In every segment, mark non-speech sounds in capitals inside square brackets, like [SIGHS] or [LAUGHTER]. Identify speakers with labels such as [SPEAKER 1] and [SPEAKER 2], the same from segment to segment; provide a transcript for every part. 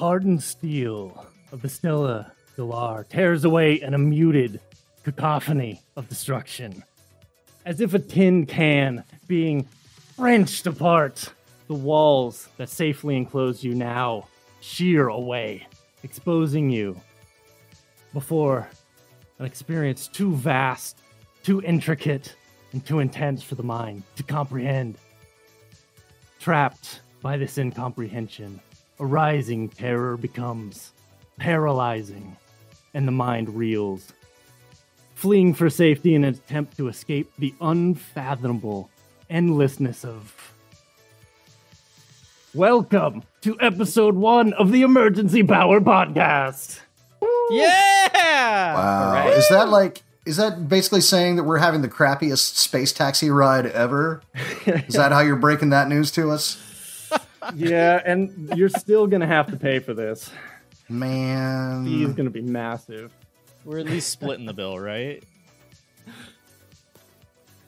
[SPEAKER 1] Hardened steel of the Stella Delar tears away in a muted cacophony of destruction. As if a tin can being wrenched apart, the walls that safely enclose you now shear away, exposing you before an experience too vast, too intricate, and too intense for the mind to comprehend. Trapped by this incomprehension, a rising terror becomes paralyzing, and the mind reels. Fleeing for safety in an attempt to escape the unfathomable endlessness of. Welcome to episode one of the Emergency Power Podcast.
[SPEAKER 2] Yeah!
[SPEAKER 3] Wow. Is that like is that basically saying that we're having the crappiest space taxi ride ever? [LAUGHS] Is that how you're breaking that news to us?
[SPEAKER 1] Yeah, and you're still gonna have to pay for this. Fee's
[SPEAKER 3] Man.
[SPEAKER 1] gonna be massive.
[SPEAKER 2] We're at least splitting the bill, right?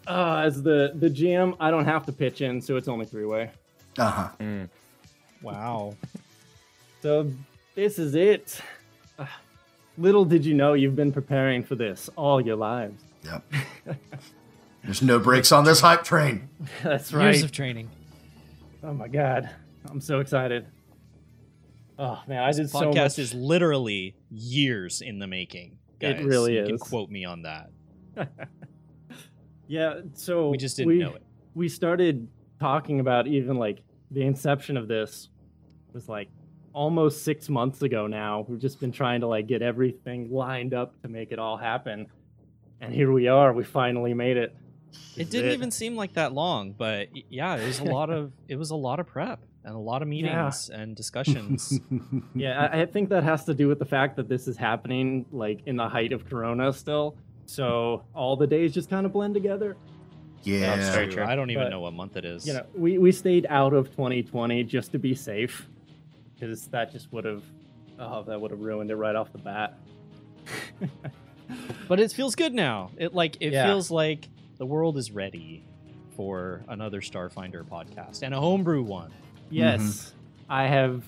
[SPEAKER 1] Uh, as the the GM, I don't have to pitch in, so it's only three way.
[SPEAKER 3] Uh-huh.
[SPEAKER 2] Wow.
[SPEAKER 1] So this is it. Uh, little did you know you've been preparing for this all your lives.
[SPEAKER 3] Yep. There's no brakes on this hype train. [LAUGHS]
[SPEAKER 1] That's right.
[SPEAKER 4] Years of training.
[SPEAKER 1] Oh my god, I'm so excited. Oh man, I did so
[SPEAKER 2] Podcast
[SPEAKER 1] much.
[SPEAKER 2] is literally years in the making.
[SPEAKER 1] It really
[SPEAKER 2] you can
[SPEAKER 1] is.
[SPEAKER 2] quote me on that. [LAUGHS]
[SPEAKER 1] yeah. So
[SPEAKER 2] We just didn't
[SPEAKER 1] we,
[SPEAKER 2] know it.
[SPEAKER 1] We started talking about even like the inception of this was like almost six months ago. Now we've just been trying to like get everything lined up to make it all happen, and here we are. We finally made it. This
[SPEAKER 2] It didn't even seem like that long, but yeah, it was a lot of it was a lot of prep and a lot of meetings and discussions. [LAUGHS]
[SPEAKER 1] Yeah, I, I think that has to do with the fact that this is happening like in the height of Corona still. So all the days just kind of blend together.
[SPEAKER 3] Yeah.
[SPEAKER 2] That's
[SPEAKER 5] very
[SPEAKER 2] true.
[SPEAKER 5] true.
[SPEAKER 2] I don't even
[SPEAKER 1] But,
[SPEAKER 2] know what month it is.
[SPEAKER 1] You know, we, we stayed out of 2020 just to be safe because that just would have, oh, that would have ruined it right off the bat. [LAUGHS]
[SPEAKER 2] but it feels good now. It like it
[SPEAKER 1] Yeah.
[SPEAKER 2] feels like the world is ready for another Starfinder podcast and a homebrew one.
[SPEAKER 1] Yes, I have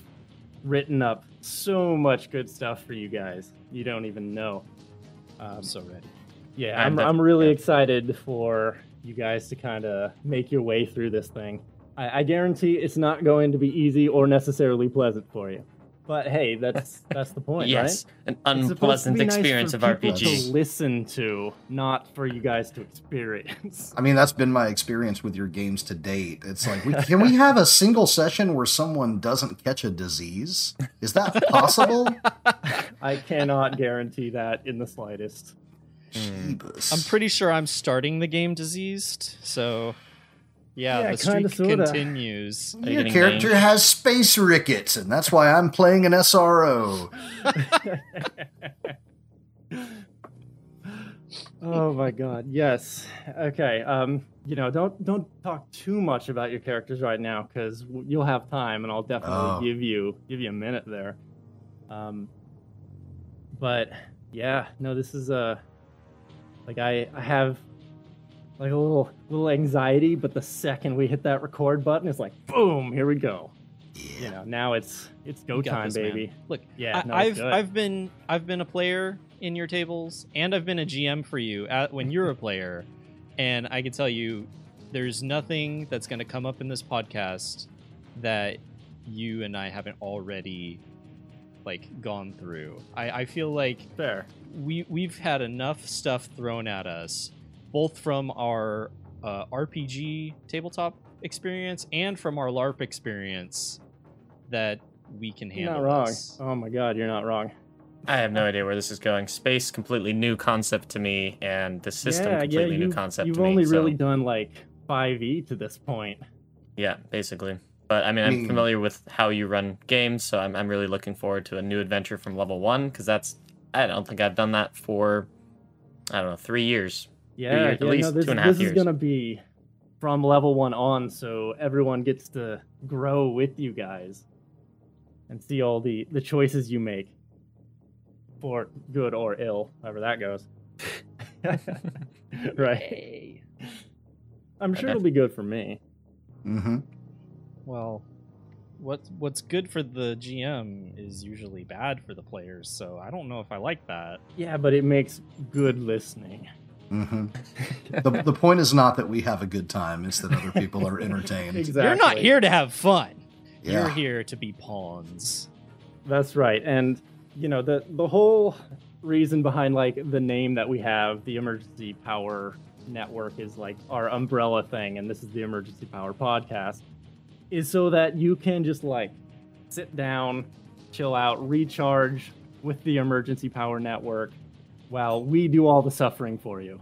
[SPEAKER 1] written up so much good stuff for you guys. You don't even know. Um,
[SPEAKER 2] I'm so ready.
[SPEAKER 1] Yeah,
[SPEAKER 5] I'm
[SPEAKER 1] I'm, I'm really
[SPEAKER 5] yeah.
[SPEAKER 1] excited for you guys to kind of make your way through this thing. I, I guarantee it's not going to be easy or necessarily pleasant for you. But hey, [LAUGHS] that's that's the point,
[SPEAKER 5] yes,
[SPEAKER 1] right?
[SPEAKER 5] an
[SPEAKER 1] It's supposed to
[SPEAKER 5] unpleasant
[SPEAKER 1] be nice
[SPEAKER 5] experience
[SPEAKER 1] for
[SPEAKER 5] of
[SPEAKER 1] people To listen to, not for you guys to experience.
[SPEAKER 3] I mean, that's been my experience with your games to date. It's like, we, can we [LAUGHS] have a single session where someone doesn't catch a disease? Is that possible?
[SPEAKER 1] I cannot guarantee that in the slightest.
[SPEAKER 3] Jeebus.
[SPEAKER 2] I'm pretty sure I'm starting the game diseased, so yeah,
[SPEAKER 1] Yeah,
[SPEAKER 2] the streak
[SPEAKER 1] kinda, sorta.
[SPEAKER 2] continues.
[SPEAKER 3] Your character
[SPEAKER 5] named?
[SPEAKER 3] has space rickets, and that's why I'm playing an SRO. [LAUGHS]
[SPEAKER 1] Oh my god, yes. Okay, um, you know, don't don't talk too much about your characters right now because you'll have time, and I'll definitely
[SPEAKER 3] Oh.
[SPEAKER 1] give you give you a minute there. Um, but yeah, no, this is a like I I have like a little little anxiety, but the second we hit that record button, it's like boom, here we go. Yeah. You know, now it's it's go time,
[SPEAKER 2] this, man.
[SPEAKER 1] baby.
[SPEAKER 2] Look,
[SPEAKER 1] Yeah,
[SPEAKER 2] I,
[SPEAKER 1] no,
[SPEAKER 2] I've. I've been I've been a player in your tables, and I've been a GM for you at, when you're a [LAUGHS] player, and I can tell you, there's nothing that's going to come up in this podcast that you and I haven't already like gone through. I, I feel like
[SPEAKER 1] Fair.
[SPEAKER 2] we we've had enough stuff thrown at us, both from our uh, RPG tabletop experience and from our LARP experience, that we can
[SPEAKER 1] You're
[SPEAKER 2] handle.
[SPEAKER 1] not wrong.
[SPEAKER 2] this.
[SPEAKER 1] Oh my god, you're not wrong.
[SPEAKER 5] I have no idea where this is going. Space, completely new concept to me, and the system, completely new
[SPEAKER 1] you've,
[SPEAKER 5] concept
[SPEAKER 1] You've
[SPEAKER 5] to me.
[SPEAKER 1] only
[SPEAKER 5] so,
[SPEAKER 1] really done like 5e to this point.
[SPEAKER 5] yeah, basically. But I mean, I'm
[SPEAKER 3] Hmm.
[SPEAKER 5] familiar with how you run games, so I'm, I'm really looking forward to a new adventure from level one because that's I don't think I've done that for I don't know three years.
[SPEAKER 1] Yeah,
[SPEAKER 5] years- at
[SPEAKER 1] yeah,
[SPEAKER 5] least
[SPEAKER 1] no, this,
[SPEAKER 5] two and a half
[SPEAKER 1] this is gonna be from level one on, so everyone gets to grow with you guys and see all the the choices you make for good or ill, however that goes. [LAUGHS] right. I'm sure it'll be good for me.
[SPEAKER 3] Mm-hmm.
[SPEAKER 2] Well, what what's good for the GM is usually bad for the players. So I don't know if I like that.
[SPEAKER 1] Yeah, but it makes good listening.
[SPEAKER 3] Hmm the, the point is not that we have a good time; it's that other people are entertained. [LAUGHS]
[SPEAKER 1] Exactly.
[SPEAKER 2] You're not here to have fun. You're here to be pawns.
[SPEAKER 1] That's right. And you know, the the whole reason behind like the name that we have, the emergency power network is like our umbrella thing and this is the emergency power podcast is so that you can just like sit down, chill out, recharge with the emergency power network while we do all the suffering for you.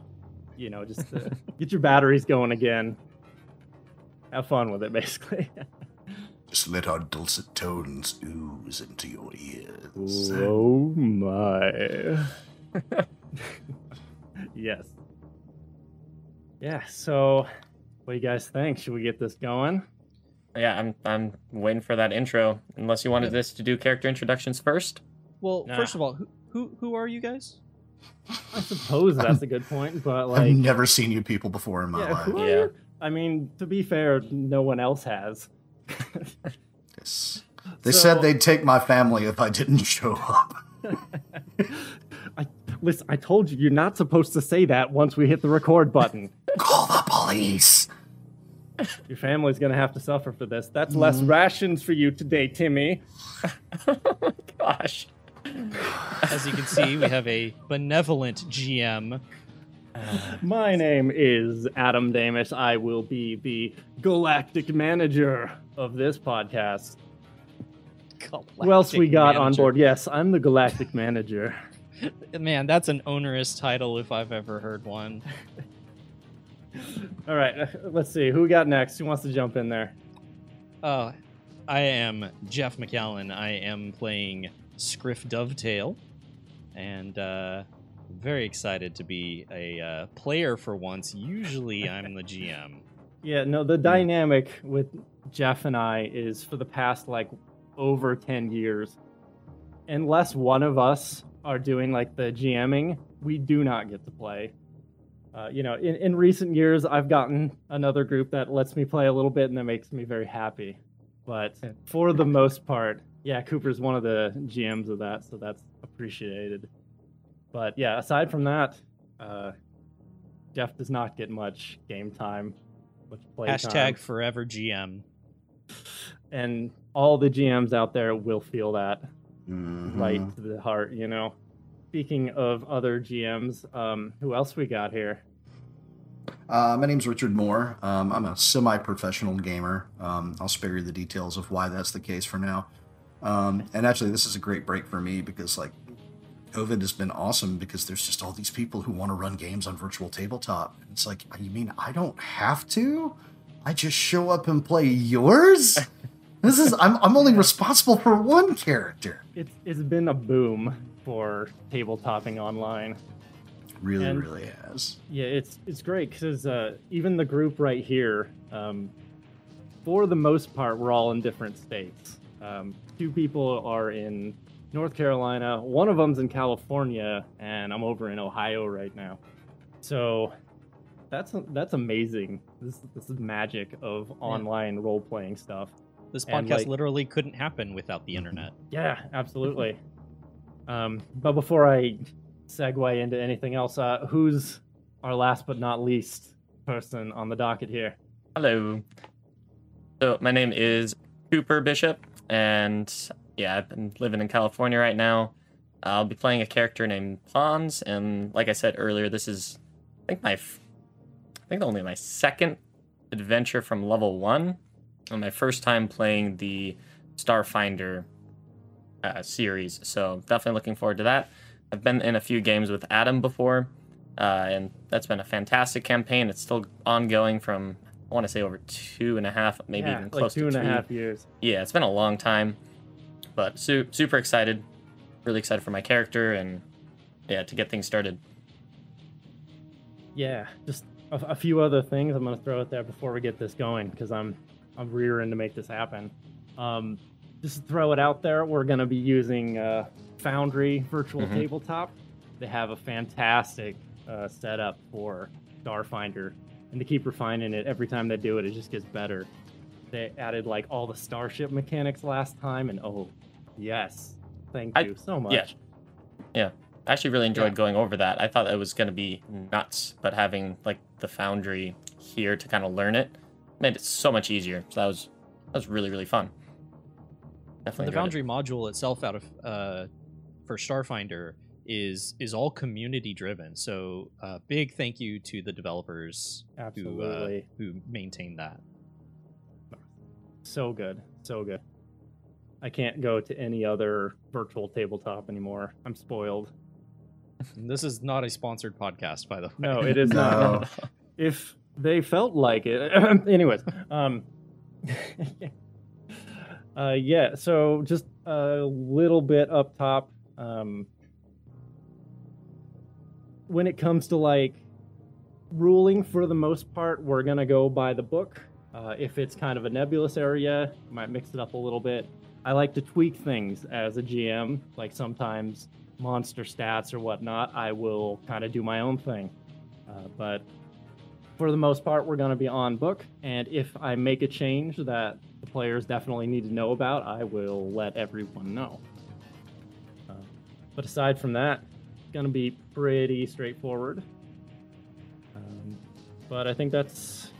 [SPEAKER 1] You know, just to uh, [LAUGHS] get your batteries going again. Have fun with it basically. [LAUGHS]
[SPEAKER 3] Just let our dulcet tones ooze into your ears.
[SPEAKER 1] Oh eh? my. [LAUGHS] yes. Yeah, so what do you guys think? Should we get this going?
[SPEAKER 5] Yeah, I'm I'm waiting for that intro. Unless you wanted this to do character introductions first.
[SPEAKER 2] Well,
[SPEAKER 1] Nah.
[SPEAKER 2] first of all, who, who who are you guys?
[SPEAKER 1] I suppose that's a good point, but [LAUGHS] like I've
[SPEAKER 3] never seen you people before in my
[SPEAKER 1] yeah,
[SPEAKER 3] life.
[SPEAKER 5] Yeah.
[SPEAKER 1] I mean, to be fair, no one else has.
[SPEAKER 3] Yes. They
[SPEAKER 1] So-
[SPEAKER 3] said they'd take my family if I didn't [LAUGHS] show up. [LAUGHS]
[SPEAKER 1] I listen, I told you you're not supposed to say that once we hit the record button.
[SPEAKER 3] Call the police.
[SPEAKER 1] Your family's gonna have to suffer for this. That's mm-hmm. less rations for you today, Timmy.
[SPEAKER 5] Oh gosh.
[SPEAKER 2] As you can see, we have a benevolent GM. [LAUGHS]
[SPEAKER 1] My name is Adam Damis. I will be the galactic manager of this podcast. Who else we
[SPEAKER 2] Galactic
[SPEAKER 1] got on
[SPEAKER 2] Manager.
[SPEAKER 1] board? Yes, I'm the galactic manager. [LAUGHS]
[SPEAKER 2] Man, that's an onerous title if I've ever heard one.
[SPEAKER 1] All right, uh, let's see. Who we got next? Who wants to jump in there?
[SPEAKER 2] Uh, I am Jeff McAllen. I am playing Scriff Dovetail, and uh, very excited to be a uh, player for once. Usually, I'm the GM. [LAUGHS]
[SPEAKER 1] Yeah, no, the dynamic with Jeff and I is for the past like over 10 years. Unless one of us are doing like the GMing, we do not get to play. Uh, you know, in, in recent years, I've gotten another group that lets me play a little bit and that makes me very happy. But for the most part, yeah, Cooper's one of the GMs of that, so that's appreciated. But yeah, aside from that, uh, Jeff does not get much game time, much play
[SPEAKER 2] Hashtag
[SPEAKER 1] time.
[SPEAKER 2] forever GM. [LAUGHS]
[SPEAKER 1] and all the GMs out there will feel that
[SPEAKER 3] Mhm.
[SPEAKER 1] right to the heart, you know. Speaking of other GMs, um, who else we got here?
[SPEAKER 3] Uh, my name's Richard Moore. Um, I'm a semi-professional gamer. Um, I'll spare you the details of why that's the case for now. Um, and actually, this is a great break for me because, like, COVID has been awesome because there's just all these people who want to run games on virtual tabletop. It's like, you mean I don't have to? I just show up and play yours? [LAUGHS] This is I'm I'm only responsible for one character.
[SPEAKER 1] It's it's been a boom for tabletopping online.
[SPEAKER 3] Really,
[SPEAKER 1] And-
[SPEAKER 3] really has.
[SPEAKER 1] Yeah, it's it's great because uh, even the group right here, um, for the most part, we're all in different states. Um, two people are in North Carolina, one of them's in California, and I'm over in Ohio right now. So that's that's amazing. This this is magic of online role playing stuff.
[SPEAKER 2] This podcast
[SPEAKER 1] like-
[SPEAKER 2] literally couldn't happen without the internet.
[SPEAKER 1] Yeah, absolutely. [LAUGHS] um, but before I segue into anything else, uh, who's our last but not least person on the docket here?
[SPEAKER 5] Hello. So my name is Cooper Bishop, and yeah, I've been living in California right now. I'll be playing a character named Pons, and like I said earlier, this is I think my I think only my second adventure from level one, and my first time playing the Starfinder uh, series. So definitely looking forward to that. I've been in a few games with Adam before, uh, and that's been a fantastic campaign. It's still ongoing from I want to say over two and a half, maybe
[SPEAKER 1] Yeah,
[SPEAKER 5] even
[SPEAKER 1] like
[SPEAKER 5] close
[SPEAKER 1] two
[SPEAKER 5] to
[SPEAKER 1] and a years.
[SPEAKER 5] Yeah, it's been a long time, but su- super excited. Really excited for my character and yeah, to get things started.
[SPEAKER 1] Yeah, just a, a few other things I'm gonna throw out there before we get this going because I'm I'm rearing to make this happen. Um, just to throw it out there, we're gonna be using uh, Foundry Virtual
[SPEAKER 5] Mhm.
[SPEAKER 1] Tabletop. They have a fantastic uh, setup for Starfinder, and to keep refining it every time they do it, it just gets better. they added like all the starship mechanics last time, and oh, yes, thank
[SPEAKER 5] I-
[SPEAKER 1] you so much.
[SPEAKER 5] yeah. yeah. I actually really enjoyed
[SPEAKER 2] Yeah.
[SPEAKER 5] going over that. I thought it was going to be nuts, but having like the foundry here to kind of learn it made it so much easier. So that was that was really really fun. Definitely.
[SPEAKER 2] the
[SPEAKER 5] enjoyed
[SPEAKER 2] Foundry module itself, out of uh, for Starfinder, is is all community driven. So uh, big thank you to the developers who uh, who maintain that.
[SPEAKER 1] so good, so good. I can't go to any other virtual tabletop anymore. I'm spoiled. [LAUGHS]
[SPEAKER 2] This is not a sponsored podcast, by the way.
[SPEAKER 1] No, it is [LAUGHS]
[SPEAKER 3] No.
[SPEAKER 1] not. If they felt like it, [LAUGHS] anyways. Um, uh, yeah. So just a little bit up top. Um, when it comes to like ruling, for the most part, we're gonna go by the book. Uh, if it's kind of a nebulous area, might mix it up a little bit. I like to tweak things as a GM. Like sometimes monster stats or whatnot, I will kind of do my own thing. Uh, but for the most part, we're going to be on book. And if I make a change that the players definitely need to know about, I will let everyone know. Uh, but aside from that, going to be pretty straightforward. Um, but I think that's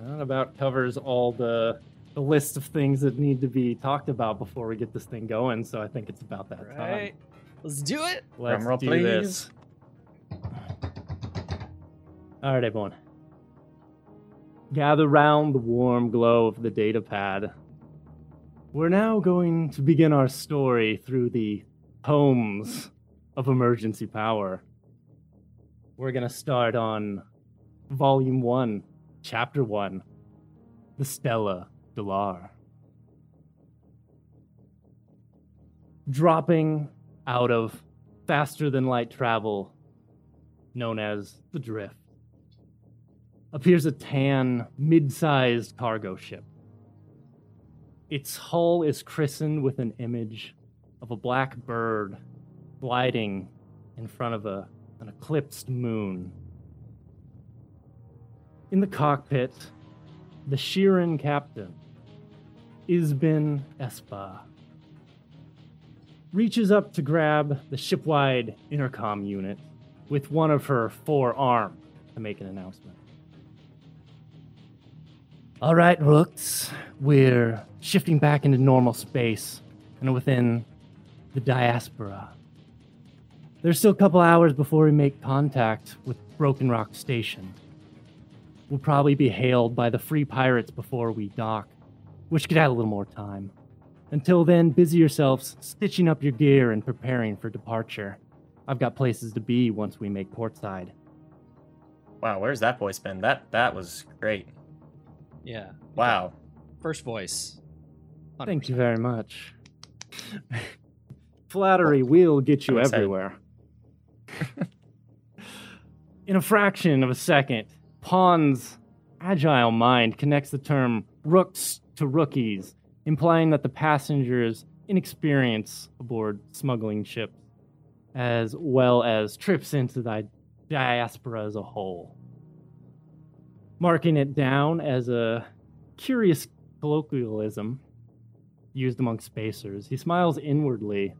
[SPEAKER 1] that about covers all the the list of things that need to be talked about before we get this thing going. So I think it's about that time.
[SPEAKER 2] Right. Let's do it.
[SPEAKER 1] Let's
[SPEAKER 5] Drumroll,
[SPEAKER 1] do
[SPEAKER 5] please.
[SPEAKER 1] this. All right, everyone. Gather round the warm glow of the data pad. We're now going to begin our story through the homes of emergency power. We're going to start on Volume 1, Chapter 1 The Stella Delar. Dropping out of faster than light travel, known as the Drift, appears a tan, mid sized cargo ship. Its hull is christened with an image of a black bird gliding in front of a, an eclipsed moon. In the cockpit, the Shirren captain, Isbin Espa, reaches up to grab the shipwide intercom unit with one of her four arms to make an announcement. All right, Rooks, we're shifting back into normal space and within the diaspora. There's still a couple hours before we make contact with Broken Rock Station. We'll probably be hailed by the free pirates before we dock, which could add a little more time. Until then, busy yourselves stitching up your gear and preparing for departure. I've got places to be once we make portside.
[SPEAKER 5] Wow, where's that voice been? That that was great.
[SPEAKER 2] Yeah.
[SPEAKER 5] Wow.
[SPEAKER 2] First voice.
[SPEAKER 1] Thank you very much. [LAUGHS] Flattery will get you
[SPEAKER 5] I'm
[SPEAKER 1] everywhere. [LAUGHS] In a fraction of a second, Pawn's agile mind connects the term rooks to rookies, implying that the passengers' inexperience aboard smuggling ships, as well as trips into the diaspora as a whole. Marking it down as a curious colloquialism used among spacers, he smiles inwardly,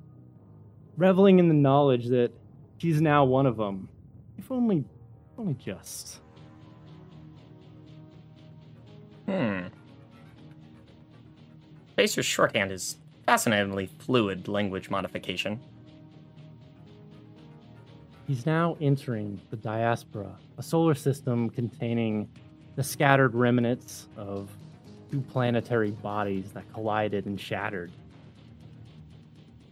[SPEAKER 1] reveling in the knowledge that he's now one of them, if only, only just.
[SPEAKER 5] Hmm. Spacer's shorthand is fascinatingly fluid language modification.
[SPEAKER 1] He's now entering the diaspora, a solar system containing the scattered remnants of two planetary bodies that collided and shattered.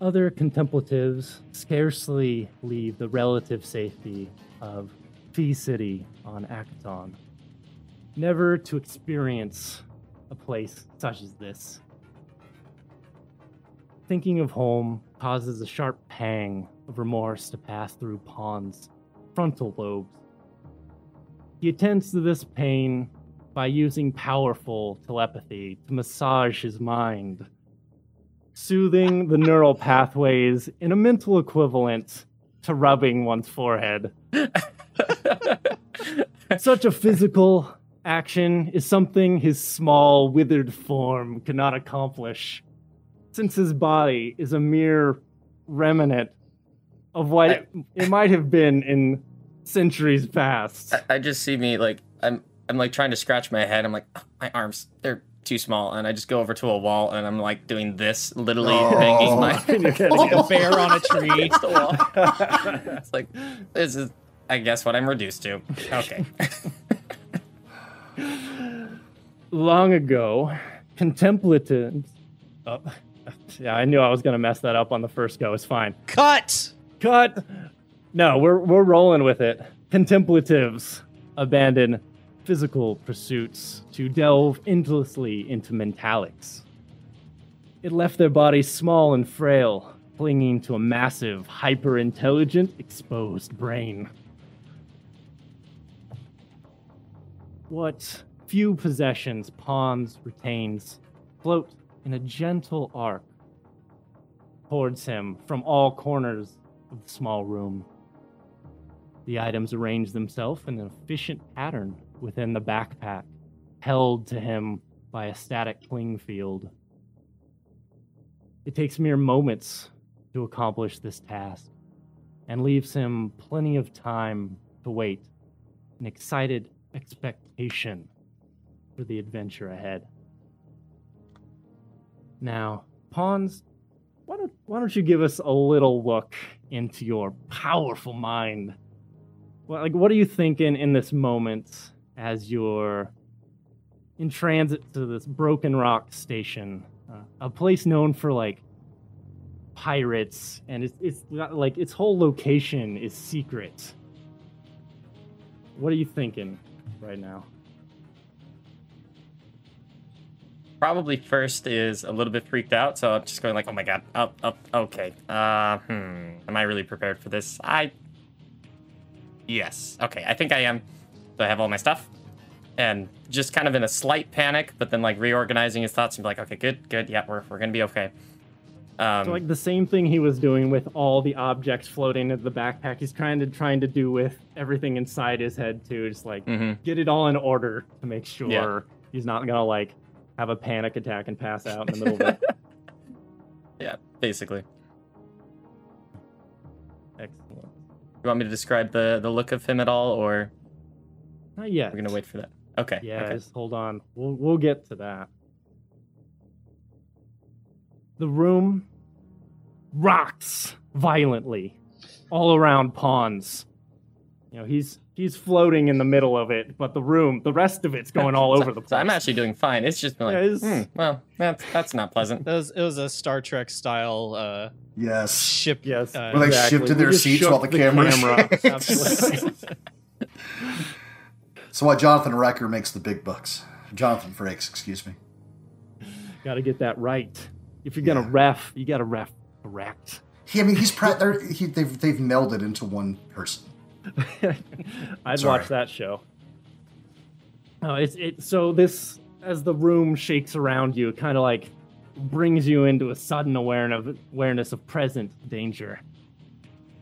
[SPEAKER 1] Other contemplatives scarcely leave the relative safety of Fee City on Akiton, never to experience a place such as this. Thinking of home causes a sharp pang of remorse to pass through Pawn's frontal lobes. He attends to this pain by using powerful telepathy to massage his mind, soothing the neural pathways in a mental equivalent to rubbing one's forehead. [LAUGHS] Such a physical action is something his small, withered form cannot accomplish, since his body is a mere remnant of what
[SPEAKER 5] I-
[SPEAKER 1] it might have been in centuries past.
[SPEAKER 5] I, I just see me like I'm I'm like trying to scratch my head. I'm like "Oh, my arms they're too small, and I just go over to a wall and I'm like doing this, literally
[SPEAKER 3] Oh.
[SPEAKER 5] banging my [LAUGHS]
[SPEAKER 1] You're.
[SPEAKER 2] Like [LAUGHS] a bear on a tree.
[SPEAKER 5] against the wall. [LAUGHS] It's like this is I guess what I'm reduced to. Okay.
[SPEAKER 1] Long ago, contemplatives. Oh, yeah, I knew I was going to mess that up on the first go. It's fine.
[SPEAKER 2] Cut.
[SPEAKER 1] Cut. No, we're we're rolling with it. Contemplatives abandon physical pursuits to delve endlessly into mentalics. It left their bodies small and frail, clinging to a massive, hyper intelligent, exposed brain. What few possessions Pawns retains float in a gentle arc towards him from all corners of the small room. The items arrange themselves in an efficient pattern within the backpack, held to him by a static cling field. It takes mere moments to accomplish this task and leaves him plenty of time to wait in excited expectation for the adventure ahead. Now, Pawns, why don't, why don't you give us a little look into your powerful mind? Well, like, what are you thinking in this moment as you're in transit to this Broken Rock station, uh, a place known for like pirates, and it's it's got, like its whole location is secret. What are you thinking right now?
[SPEAKER 5] Probably first is a little bit freaked out, so I'm just going like, oh my god, up, up, okay. Uh, hmm, am I really prepared for this? I, yes, okay, I think I am. Do I have all my stuff? And just kind of in a slight panic, but then like reorganizing his thoughts and be like, okay, good, good, yeah, we're, we're gonna be okay. Um,
[SPEAKER 1] So like the same thing he was doing with all the objects floating in the backpack, he's trying to trying to do with everything inside his head too. Just like
[SPEAKER 5] mhm.
[SPEAKER 1] get it all in order to make sure
[SPEAKER 5] Yeah.
[SPEAKER 1] he's not gonna like have a panic attack and pass out in the middle of it. [LAUGHS]
[SPEAKER 5] yeah, basically.
[SPEAKER 1] Excellent.
[SPEAKER 5] You want me to describe the the look of him at all, or
[SPEAKER 1] Not yet.
[SPEAKER 5] we're gonna wait for that? Okay.
[SPEAKER 1] Yeah,
[SPEAKER 5] Okay.
[SPEAKER 1] just hold on. We'll we'll get to that. The room rocks violently all around Pawns. You know, he's he's floating in the middle of it, but the room, the rest of it's going all [LAUGHS]
[SPEAKER 5] So-
[SPEAKER 1] over the place.
[SPEAKER 5] So I'm actually doing fine. It's just been like,
[SPEAKER 1] Yeah, it's-
[SPEAKER 5] hmm, well, that's that's not pleasant.
[SPEAKER 2] It was, it was a Star Trek style uh,
[SPEAKER 3] Yes.
[SPEAKER 2] ship.
[SPEAKER 1] Yes.
[SPEAKER 2] Uh,
[SPEAKER 3] Where they
[SPEAKER 1] Exactly.
[SPEAKER 3] shifted their seats while the,
[SPEAKER 1] the
[SPEAKER 3] camera.
[SPEAKER 1] camera. [LAUGHS] [LAUGHS]
[SPEAKER 3] So why Jonathan Riker makes the big bucks. Jonathan Frakes, excuse me.
[SPEAKER 1] Got to get that right. If you're gonna
[SPEAKER 3] Yeah.
[SPEAKER 1] ref, you got to ref correct.
[SPEAKER 3] He, I mean, he's they're- he, they've they've melded into one person. [LAUGHS]
[SPEAKER 1] I'd
[SPEAKER 3] Sorry.
[SPEAKER 1] watch that show. Oh, it's it. So this, as the room shakes around you, it kind of like brings you into a sudden awareness awareness of present danger.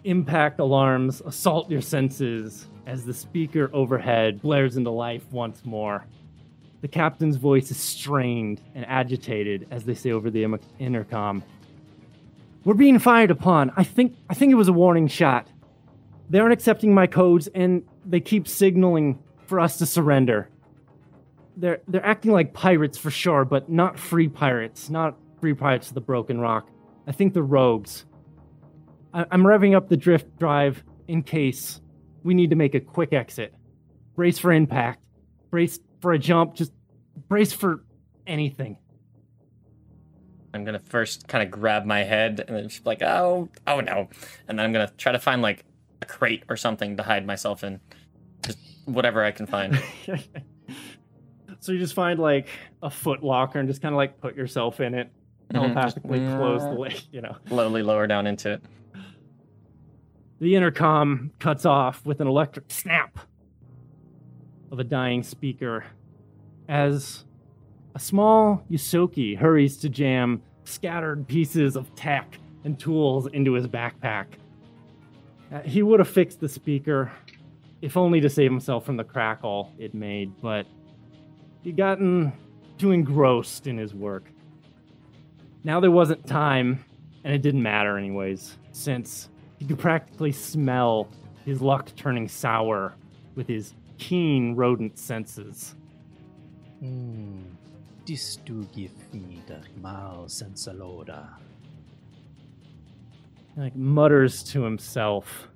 [SPEAKER 1] Impact alarms assault your senses as the speaker overhead blares into life once more. The captain's voice is strained and agitated as they say over the intercom. We're being fired upon. I think I think it was a warning shot. They aren't accepting my codes and they keep signaling for us to surrender. They're they're acting like pirates for sure, but not free pirates, not free pirates of the Broken Rock. I think they're rogues. I, I'm revving up the drift drive in case we need to make a quick exit. Brace for impact. Brace for a jump. Just brace for anything.
[SPEAKER 5] I'm gonna first kind of grab my head and then just be like, oh, oh no, and then I'm gonna try to find like a crate or something to hide myself in, just whatever I can find. [LAUGHS]
[SPEAKER 1] so you just find like a foot locker and just kind of like put yourself in it,
[SPEAKER 5] Mhm.
[SPEAKER 1] telepathically
[SPEAKER 5] Just,
[SPEAKER 1] close the way, [LAUGHS] you know.
[SPEAKER 5] Slowly lower down into it.
[SPEAKER 1] The intercom cuts off with an electric snap of a dying speaker as a small Ysoki hurries to jam scattered pieces of tech and tools into his backpack. Uh, he would have fixed the speaker, if only to save himself from the crackle it made, but he'd gotten too engrossed in his work. Now there wasn't time, and it didn't matter anyways, since he could practically smell his luck turning sour with his keen rodent senses.
[SPEAKER 2] Hmm. Dis du gif me the mouse and
[SPEAKER 1] like mutters to himself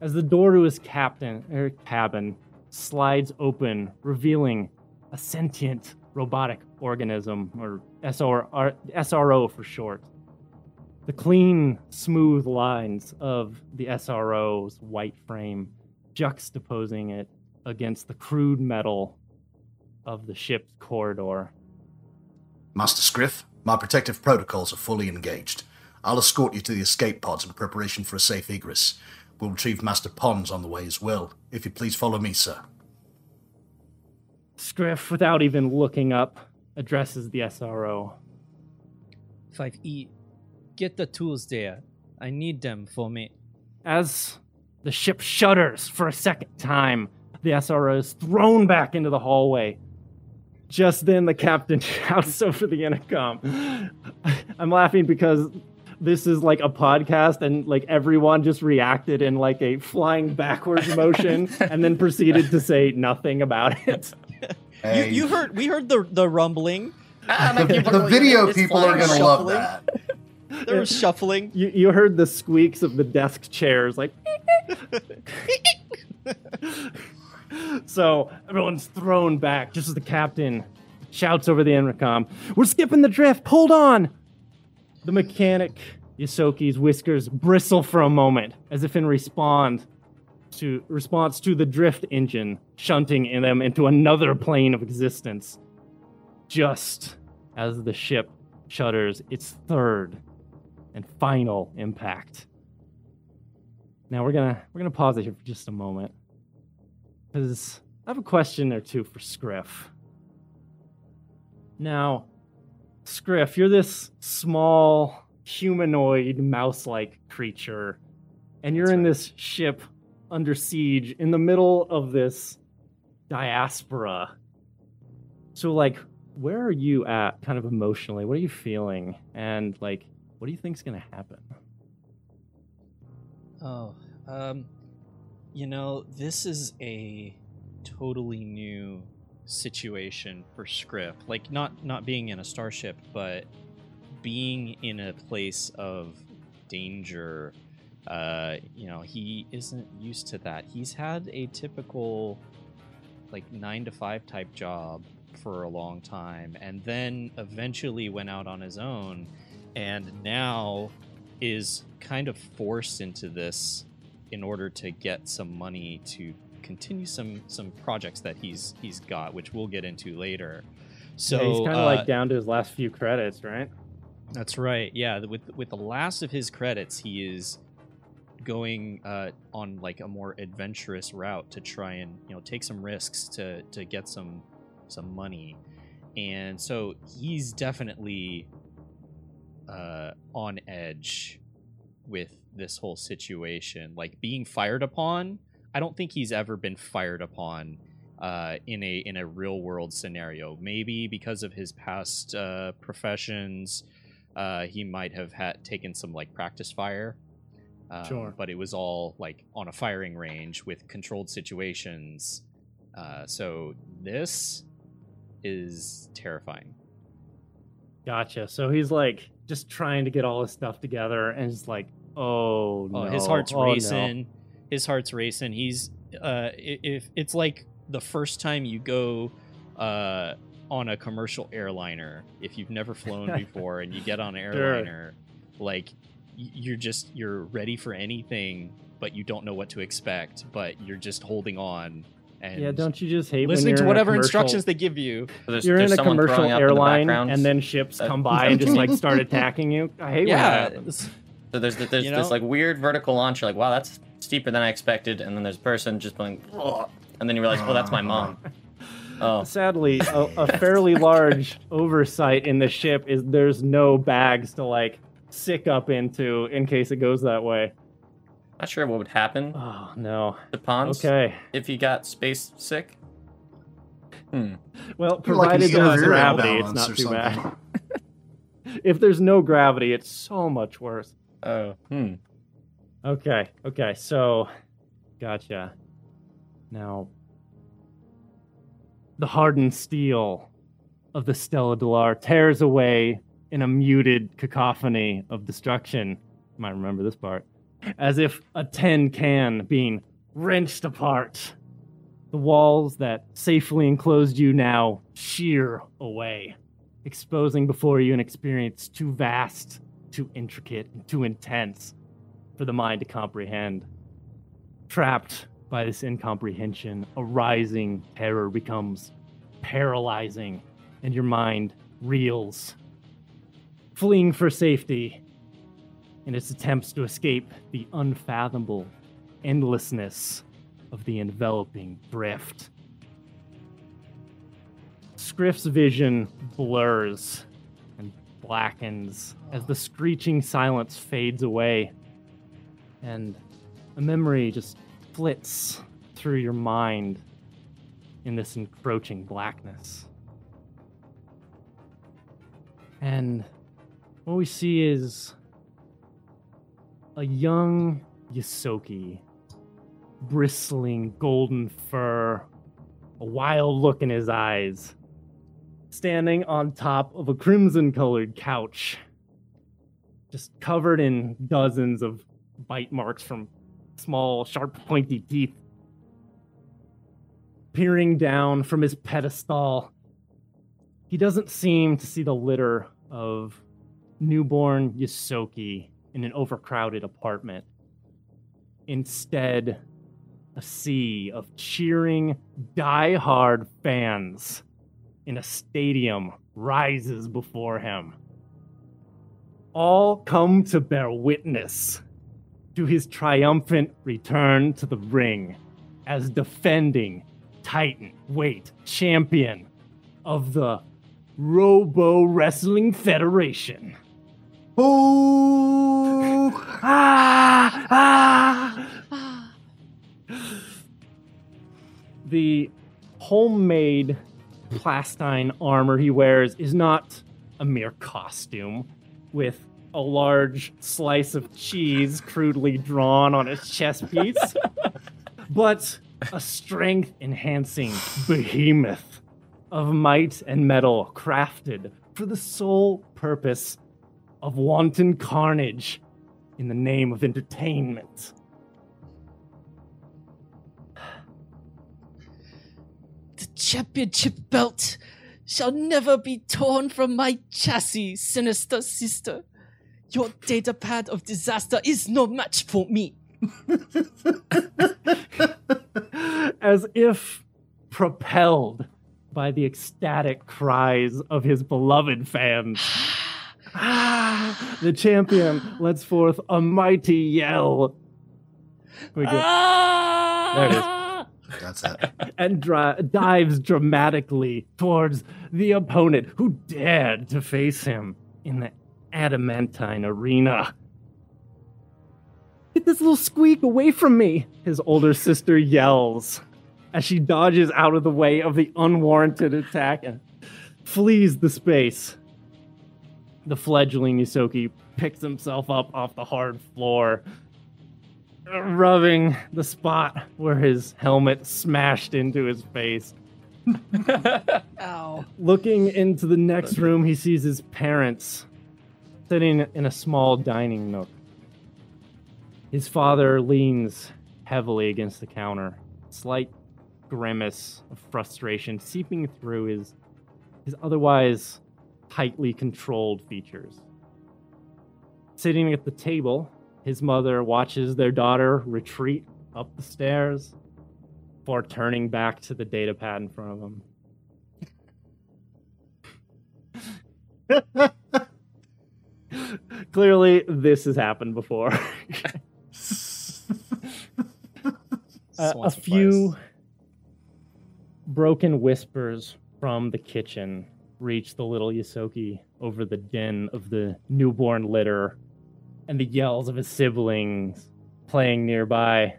[SPEAKER 1] as the door to his captain er, cabin slides open, revealing a sentient robotic organism, or SR, SRO for short. The clean, smooth lines of the SRO's white frame juxtaposing it against the crude metal of the ship's corridor.
[SPEAKER 3] Master Scriff, my protective protocols are fully engaged. I'll escort you to the escape pods in preparation for a safe egress. We'll retrieve Master Pons on the way as well. If you please follow me, sir.
[SPEAKER 1] Scriff, without even looking up, addresses the SRO.
[SPEAKER 2] 5E, get the tools there. I need them for me.
[SPEAKER 1] As the ship shudders for a second time, the SRO is thrown back into the hallway. Just then, the captain [LAUGHS] shouts over the intercom. [LAUGHS] I'm laughing because this is like a podcast and like everyone just reacted in like a flying backwards motion [LAUGHS] and then proceeded to say nothing about it.
[SPEAKER 3] Hey,
[SPEAKER 2] You, you heard we heard the the rumbling.
[SPEAKER 5] Ah,
[SPEAKER 3] the, the video people are going to love that. [LAUGHS]
[SPEAKER 2] There was shuffling.
[SPEAKER 1] You, you heard the squeaks of the desk chairs, like. [LAUGHS] so everyone's thrown back just as the captain shouts over the intercom, We're skipping the drift, hold on! The mechanic, Ysoki's whiskers bristle for a moment, as if in respond to response to the drift engine shunting in them into another plane of existence. Just as the ship shudders its third and final impact. Now we're gonna we're gonna pause it here for just a moment because I have a question or two for Scriff. Now, Scriff, you're this small humanoid mouse-like creature, and you're
[SPEAKER 2] That's
[SPEAKER 1] in
[SPEAKER 2] right.
[SPEAKER 1] this ship under siege in the middle of this diaspora. So, like, where are you at, kind of emotionally? What are you feeling, and like, what do you think's gonna happen?
[SPEAKER 2] Oh, um, you know, this is a totally new situation for Scriff. Like, not not being in a starship, but being in a place of danger. Uh, you know, he isn't used to that. He's had a typical, like nine to five type job for a long time, and then eventually went out on his own, and now is kind of forced into this in order to get some money to continue some some projects that he's he's got, which we'll get into later. So
[SPEAKER 1] Yeah, he's kind of
[SPEAKER 2] uh,
[SPEAKER 1] like down to his last few credits, right?
[SPEAKER 2] that's right. Yeah, with with the last of his credits, he is going uh, on like a more adventurous route to try and you know take some risks to to get some some money, and so he's definitely uh, on edge with this whole situation. Like being fired upon, I don't think he's ever been fired upon uh, in a in a real world scenario. Maybe because of his past uh, professions, uh, he might have had taken some like practice fire. Um,
[SPEAKER 1] Sure.
[SPEAKER 2] But it was all like on a firing range with controlled situations. Uh, so this is terrifying.
[SPEAKER 1] Gotcha. So he's like just trying to get all his stuff together, and it's like, oh no,
[SPEAKER 2] Oh, his heart's
[SPEAKER 1] oh, no.
[SPEAKER 2] racing. His heart's racing. He's uh, if it's like the first time you go uh, on a commercial airliner, if you've never flown [LAUGHS] before and you get on an
[SPEAKER 1] Sure.
[SPEAKER 2] airliner, like you're just you're ready for anything, but you don't know what to expect, but you're just holding on and
[SPEAKER 1] Yeah, don't you just hate when
[SPEAKER 2] listening
[SPEAKER 1] you're
[SPEAKER 2] to whatever instructions they give you.
[SPEAKER 5] So there's,
[SPEAKER 1] You're
[SPEAKER 5] there's
[SPEAKER 1] in a commercial
[SPEAKER 5] throwing the
[SPEAKER 1] airline, and then ships come [LAUGHS] by and just like start attacking you. I hate when that
[SPEAKER 2] Yeah,
[SPEAKER 1] happens.
[SPEAKER 5] So there's there's
[SPEAKER 2] You
[SPEAKER 5] this like weird vertical launch. You're like, wow, that's steeper than I expected. And then there's a person just going, "Ugh," and then you realize, oh, that's my [LAUGHS] mom. Oh,
[SPEAKER 1] Sadly, a, a [LAUGHS] fairly large oversight in the ship is there's no bags to like sick up into in case it goes that way.
[SPEAKER 5] Not sure what would happen
[SPEAKER 1] Oh no.
[SPEAKER 5] to Pons
[SPEAKER 1] Okay.
[SPEAKER 5] if he got space sick. Hmm.
[SPEAKER 1] Well,
[SPEAKER 3] You're like
[SPEAKER 1] provided there's gravity, it's not too
[SPEAKER 3] something.
[SPEAKER 1] bad. [LAUGHS] if there's no gravity, it's so much worse.
[SPEAKER 5] Oh. Hmm.
[SPEAKER 1] Okay, okay, so gotcha. Now, the hardened steel of the Stella Delar tears away in a muted cacophony of destruction. You might remember this part. As if a tin can being wrenched apart. The walls that safely enclosed you now shear away, exposing before you an experience too vast, too intricate, and too intense for the mind to comprehend. Trapped by this incomprehension, a rising terror becomes paralyzing, and your mind reels. Fleeing for safety in its attempts to escape the unfathomable endlessness of the enveloping drift. Scriff's vision blurs and blackens as the screeching silence fades away and a memory just flits through your mind in this encroaching blackness. And what we see is a young Ysoki, bristling golden fur, a wild look in his eyes, standing on top of a crimson colored couch, just covered in dozens of bite marks from small, sharp, pointy teeth. Peering down from his pedestal, he doesn't seem to see the litter of newborn Ysoki in an overcrowded apartment. Instead, a sea of cheering, die-hard fans in a stadium rises before him. All come to bear witness to his triumphant return to the ring as defending Titan weight champion of the Robo Wrestling Federation. Ah! Ah! the homemade plastine armor he wears is not a mere costume with a large slice of cheese crudely drawn on his chest piece, [LAUGHS] but a strength enhancing behemoth of might and metal crafted for the sole purpose of wanton carnage in the name of entertainment.
[SPEAKER 4] The championship belt shall never be torn from my chassis, sinister sister. Your data pad of disaster is no match for me. [LAUGHS]
[SPEAKER 1] As if propelled by the ecstatic cries of his beloved fans. [SIGHS] [LAUGHS] Ah, the champion lets forth a mighty yell. We get- There it is.
[SPEAKER 4] Ah!
[SPEAKER 3] that's it.
[SPEAKER 1] and dri- dives dramatically towards the opponent who dared to face him in the adamantine arena. Get this little squeak away from me, his older sister yells as she dodges out of the way of the unwarranted attack and flees the space. The fledgling Ysoki picks himself up off the hard floor, rubbing the spot where his helmet smashed into his face. [LAUGHS]
[SPEAKER 4] Ow.
[SPEAKER 1] Looking into the next room, he sees his parents sitting in a small dining nook. His father leans heavily against the counter, a slight grimace of frustration seeping through his his otherwise tightly controlled features. Sitting at the table, his mother watches their daughter retreat up the stairs before turning back to the data pad in front of him. [LAUGHS] Clearly, this has happened before. [LAUGHS] a,
[SPEAKER 2] uh, a
[SPEAKER 1] few
[SPEAKER 2] twice.
[SPEAKER 1] broken whispers from the kitchen reach the little Ysoki over the din of the newborn litter and the yells of his siblings playing nearby.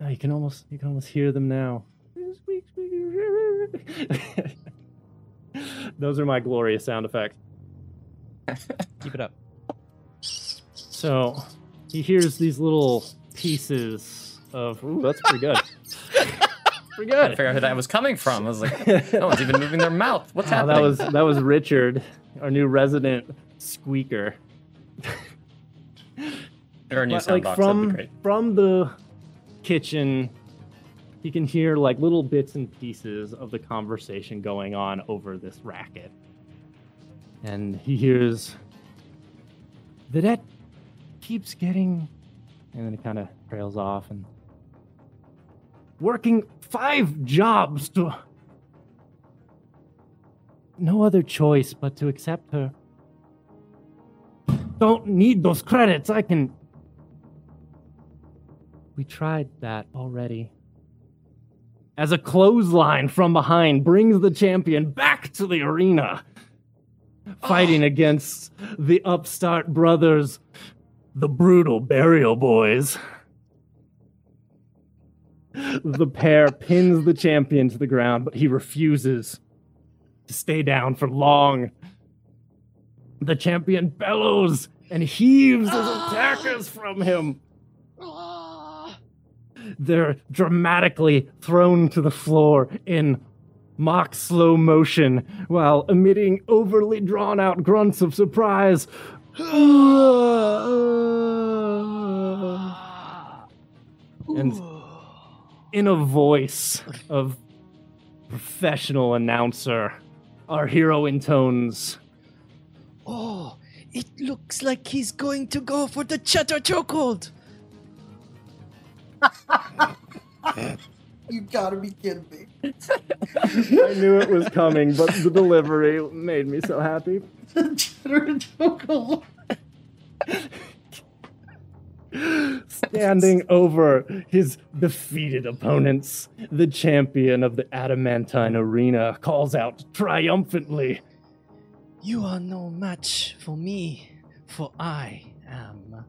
[SPEAKER 1] Oh, you can almost you can almost hear them now. [LAUGHS] Those are my glorious sound effects. [LAUGHS]
[SPEAKER 2] Keep it up.
[SPEAKER 1] So he hears these little pieces of. Ooh, that's pretty good. Pretty
[SPEAKER 5] I
[SPEAKER 1] good.
[SPEAKER 5] figure out who that was coming from. I was like, [LAUGHS] no one's even moving their mouth. What's
[SPEAKER 1] Oh,
[SPEAKER 5] happening?
[SPEAKER 1] that was that was Richard, our new resident squeaker.
[SPEAKER 5] or a new
[SPEAKER 1] But, like
[SPEAKER 5] box.
[SPEAKER 1] from
[SPEAKER 5] That'd be great.
[SPEAKER 1] from the kitchen, you can hear like little bits and pieces of the conversation going on over this racket, and he hears Vidette keeps getting, and then it kind of trails off and working five jobs to no other choice but to accept her. Don't need those credits. I can we tried that already. As a clothesline from behind brings the champion back to the arena, fighting ah. against the upstart brothers, the brutal burial boys. The pair pins the champion to the ground, but he refuses to stay down for long. The champion bellows and heaves his attackers from him. They're dramatically thrown to the floor in mock slow motion while emitting overly drawn out grunts of surprise. and in a voice of professional announcer, our hero intones.
[SPEAKER 4] Oh, it looks like he's going to go for the cheddar chokehold.
[SPEAKER 3] You gotta be kidding me.
[SPEAKER 1] I knew it was coming, but the delivery made me so happy.
[SPEAKER 3] the Cheddar chocolate.
[SPEAKER 1] Standing over his defeated opponents, the champion of the Adamantine Arena calls out triumphantly.
[SPEAKER 4] You are no match for me, for I am.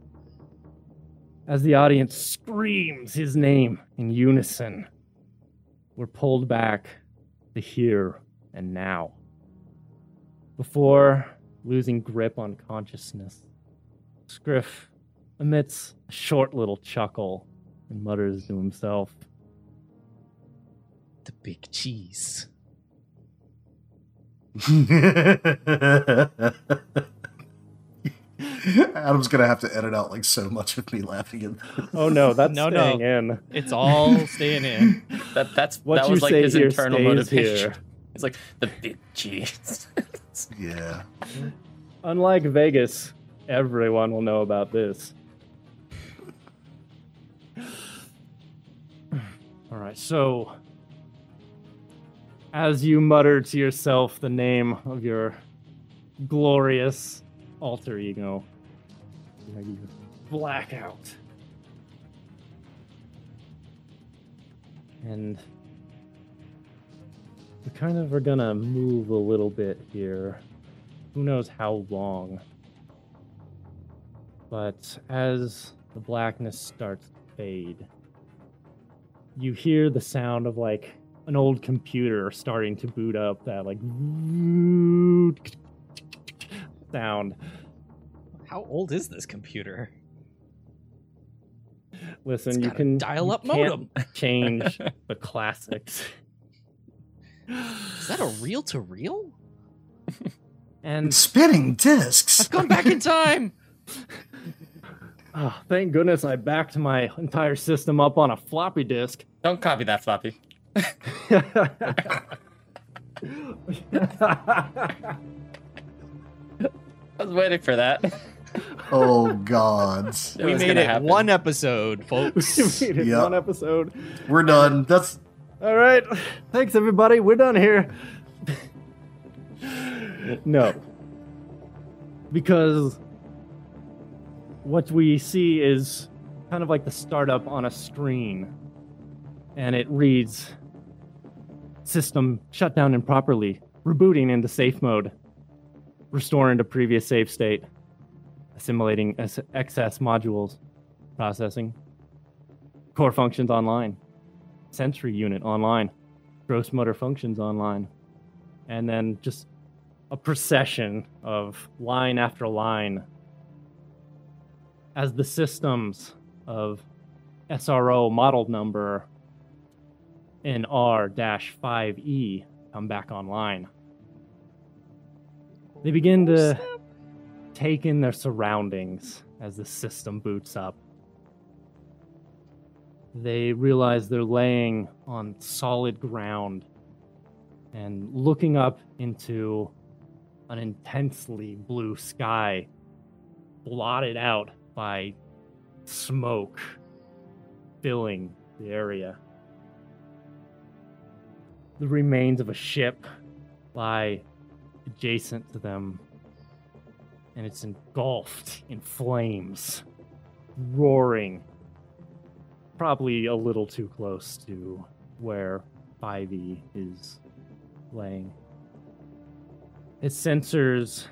[SPEAKER 1] As the audience screams his name in unison, we're pulled back to here and now. Before losing grip on consciousness, Scriff emits a short little chuckle and mutters to himself.
[SPEAKER 4] The big cheese. [LAUGHS]
[SPEAKER 3] Adam's gonna have to edit out like so much of me laughing at this.
[SPEAKER 1] Oh no, that's
[SPEAKER 2] No, no.
[SPEAKER 1] staying in.
[SPEAKER 2] It's all [LAUGHS] staying in.
[SPEAKER 5] That that's
[SPEAKER 1] What
[SPEAKER 5] that
[SPEAKER 1] you
[SPEAKER 5] was like his
[SPEAKER 1] here
[SPEAKER 5] internal motivation.
[SPEAKER 1] here.
[SPEAKER 5] He's like the big cheese.
[SPEAKER 3] Yeah.
[SPEAKER 1] Unlike Vegas, everyone will know about this. All right, so as you mutter to yourself the name of your glorious alter ego, you, black out. And we kind of are gonna move a little bit here. Who knows how long? But as the blackness starts to fade, you hear the sound of like an old computer starting to boot up that like sound.
[SPEAKER 2] How old is this computer?
[SPEAKER 1] Listen,
[SPEAKER 4] It's
[SPEAKER 1] you
[SPEAKER 4] got a
[SPEAKER 1] can
[SPEAKER 4] dial-up
[SPEAKER 1] you can't
[SPEAKER 4] modem. [LAUGHS]
[SPEAKER 1] change the classics.
[SPEAKER 4] Is that a reel to reel?
[SPEAKER 1] And
[SPEAKER 3] Spinning discs.
[SPEAKER 4] I've gone back in time. [LAUGHS]
[SPEAKER 1] oh, thank goodness I backed my entire system up on a floppy disk.
[SPEAKER 5] Don't copy that floppy. [LAUGHS] I was waiting for that.
[SPEAKER 3] Oh God.
[SPEAKER 5] It
[SPEAKER 2] we made it
[SPEAKER 5] happen.
[SPEAKER 2] one episode, folks. [LAUGHS]
[SPEAKER 1] we made it
[SPEAKER 3] Yep.
[SPEAKER 1] one episode.
[SPEAKER 3] We're done. That's
[SPEAKER 1] All right. Thanks, everybody. We're done here. [LAUGHS] no. Because what we see is kind of like the startup on a screen. And it reads System shut down improperly. Rebooting into safe mode. Restoring to previous save state. Assimilating excess modules. Processing. Core functions online. Sensory unit online. gross motor functions online. And then just a procession of line after line as the systems of SRO model number NR 5E come back online. They begin to take in their surroundings as the system boots up. They realize they're laying on solid ground and looking up into an intensely blue sky blotted out by smoke filling the area. The remains of a ship lie adjacent to them, and it's engulfed in flames, roaring, probably a little too close to where 5e is laying. His sensors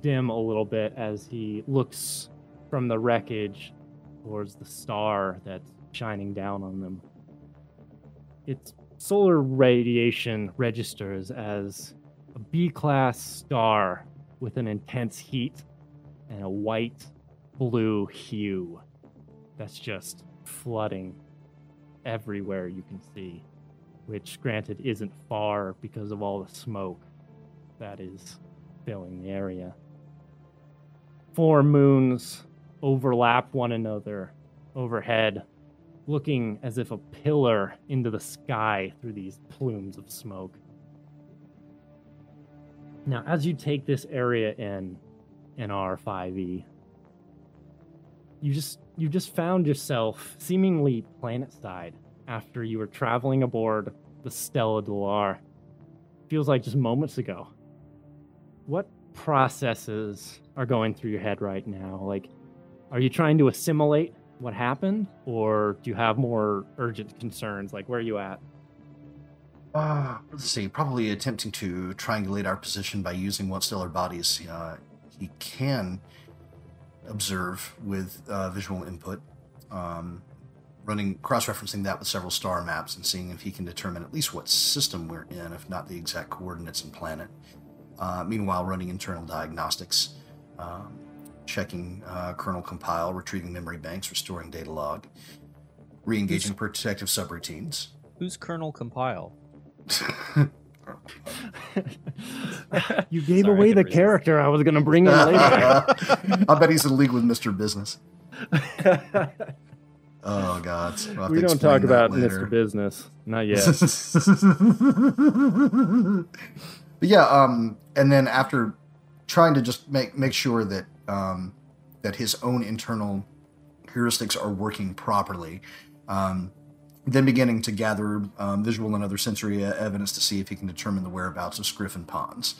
[SPEAKER 1] dim a little bit as he looks from the wreckage towards the star that's shining down on them. Its solar radiation registers as a B class star with an intense heat and a white blue hue that's just flooding everywhere you can see, which, granted, isn't far because of all the smoke that is filling the area. Four moons overlap one another overhead, looking as if a pillar into the sky through these plumes of smoke. Now, as you take this area in in R5e, you just you just found yourself seemingly planet side after you were traveling aboard the Stella Delar. Feels like just moments ago. What processes are going through your head right now? Like, are you trying to assimilate what happened, or do you have more urgent concerns? Like, where are you at?
[SPEAKER 3] Uh, let's see. Probably attempting to triangulate our position by using what stellar bodies uh, he can observe with uh, visual input. Um, running cross-referencing that with several star maps and seeing if he can determine at least what system we're in, if not the exact coordinates and planet. Uh, meanwhile, running internal diagnostics, um, checking uh, kernel compile, retrieving memory banks, restoring data log, re-engaging protective subroutines.
[SPEAKER 2] Who's kernel compile? [LAUGHS]
[SPEAKER 1] you gave
[SPEAKER 2] Sorry,
[SPEAKER 1] away the
[SPEAKER 2] resist.
[SPEAKER 1] character I was going to bring in later. [LAUGHS]
[SPEAKER 3] I bet he's in league with Mr. Business. [LAUGHS] Oh God! We'll have
[SPEAKER 1] we
[SPEAKER 3] to
[SPEAKER 1] don't talk about
[SPEAKER 3] later.
[SPEAKER 1] Mr. Business. Not yet.
[SPEAKER 3] but yeah, um, and then after trying to just make make sure that um, that his own internal heuristics are working properly, um, then beginning to gather um, visual and other sensory uh, evidence to see if he can determine the whereabouts of Scriff and Pons,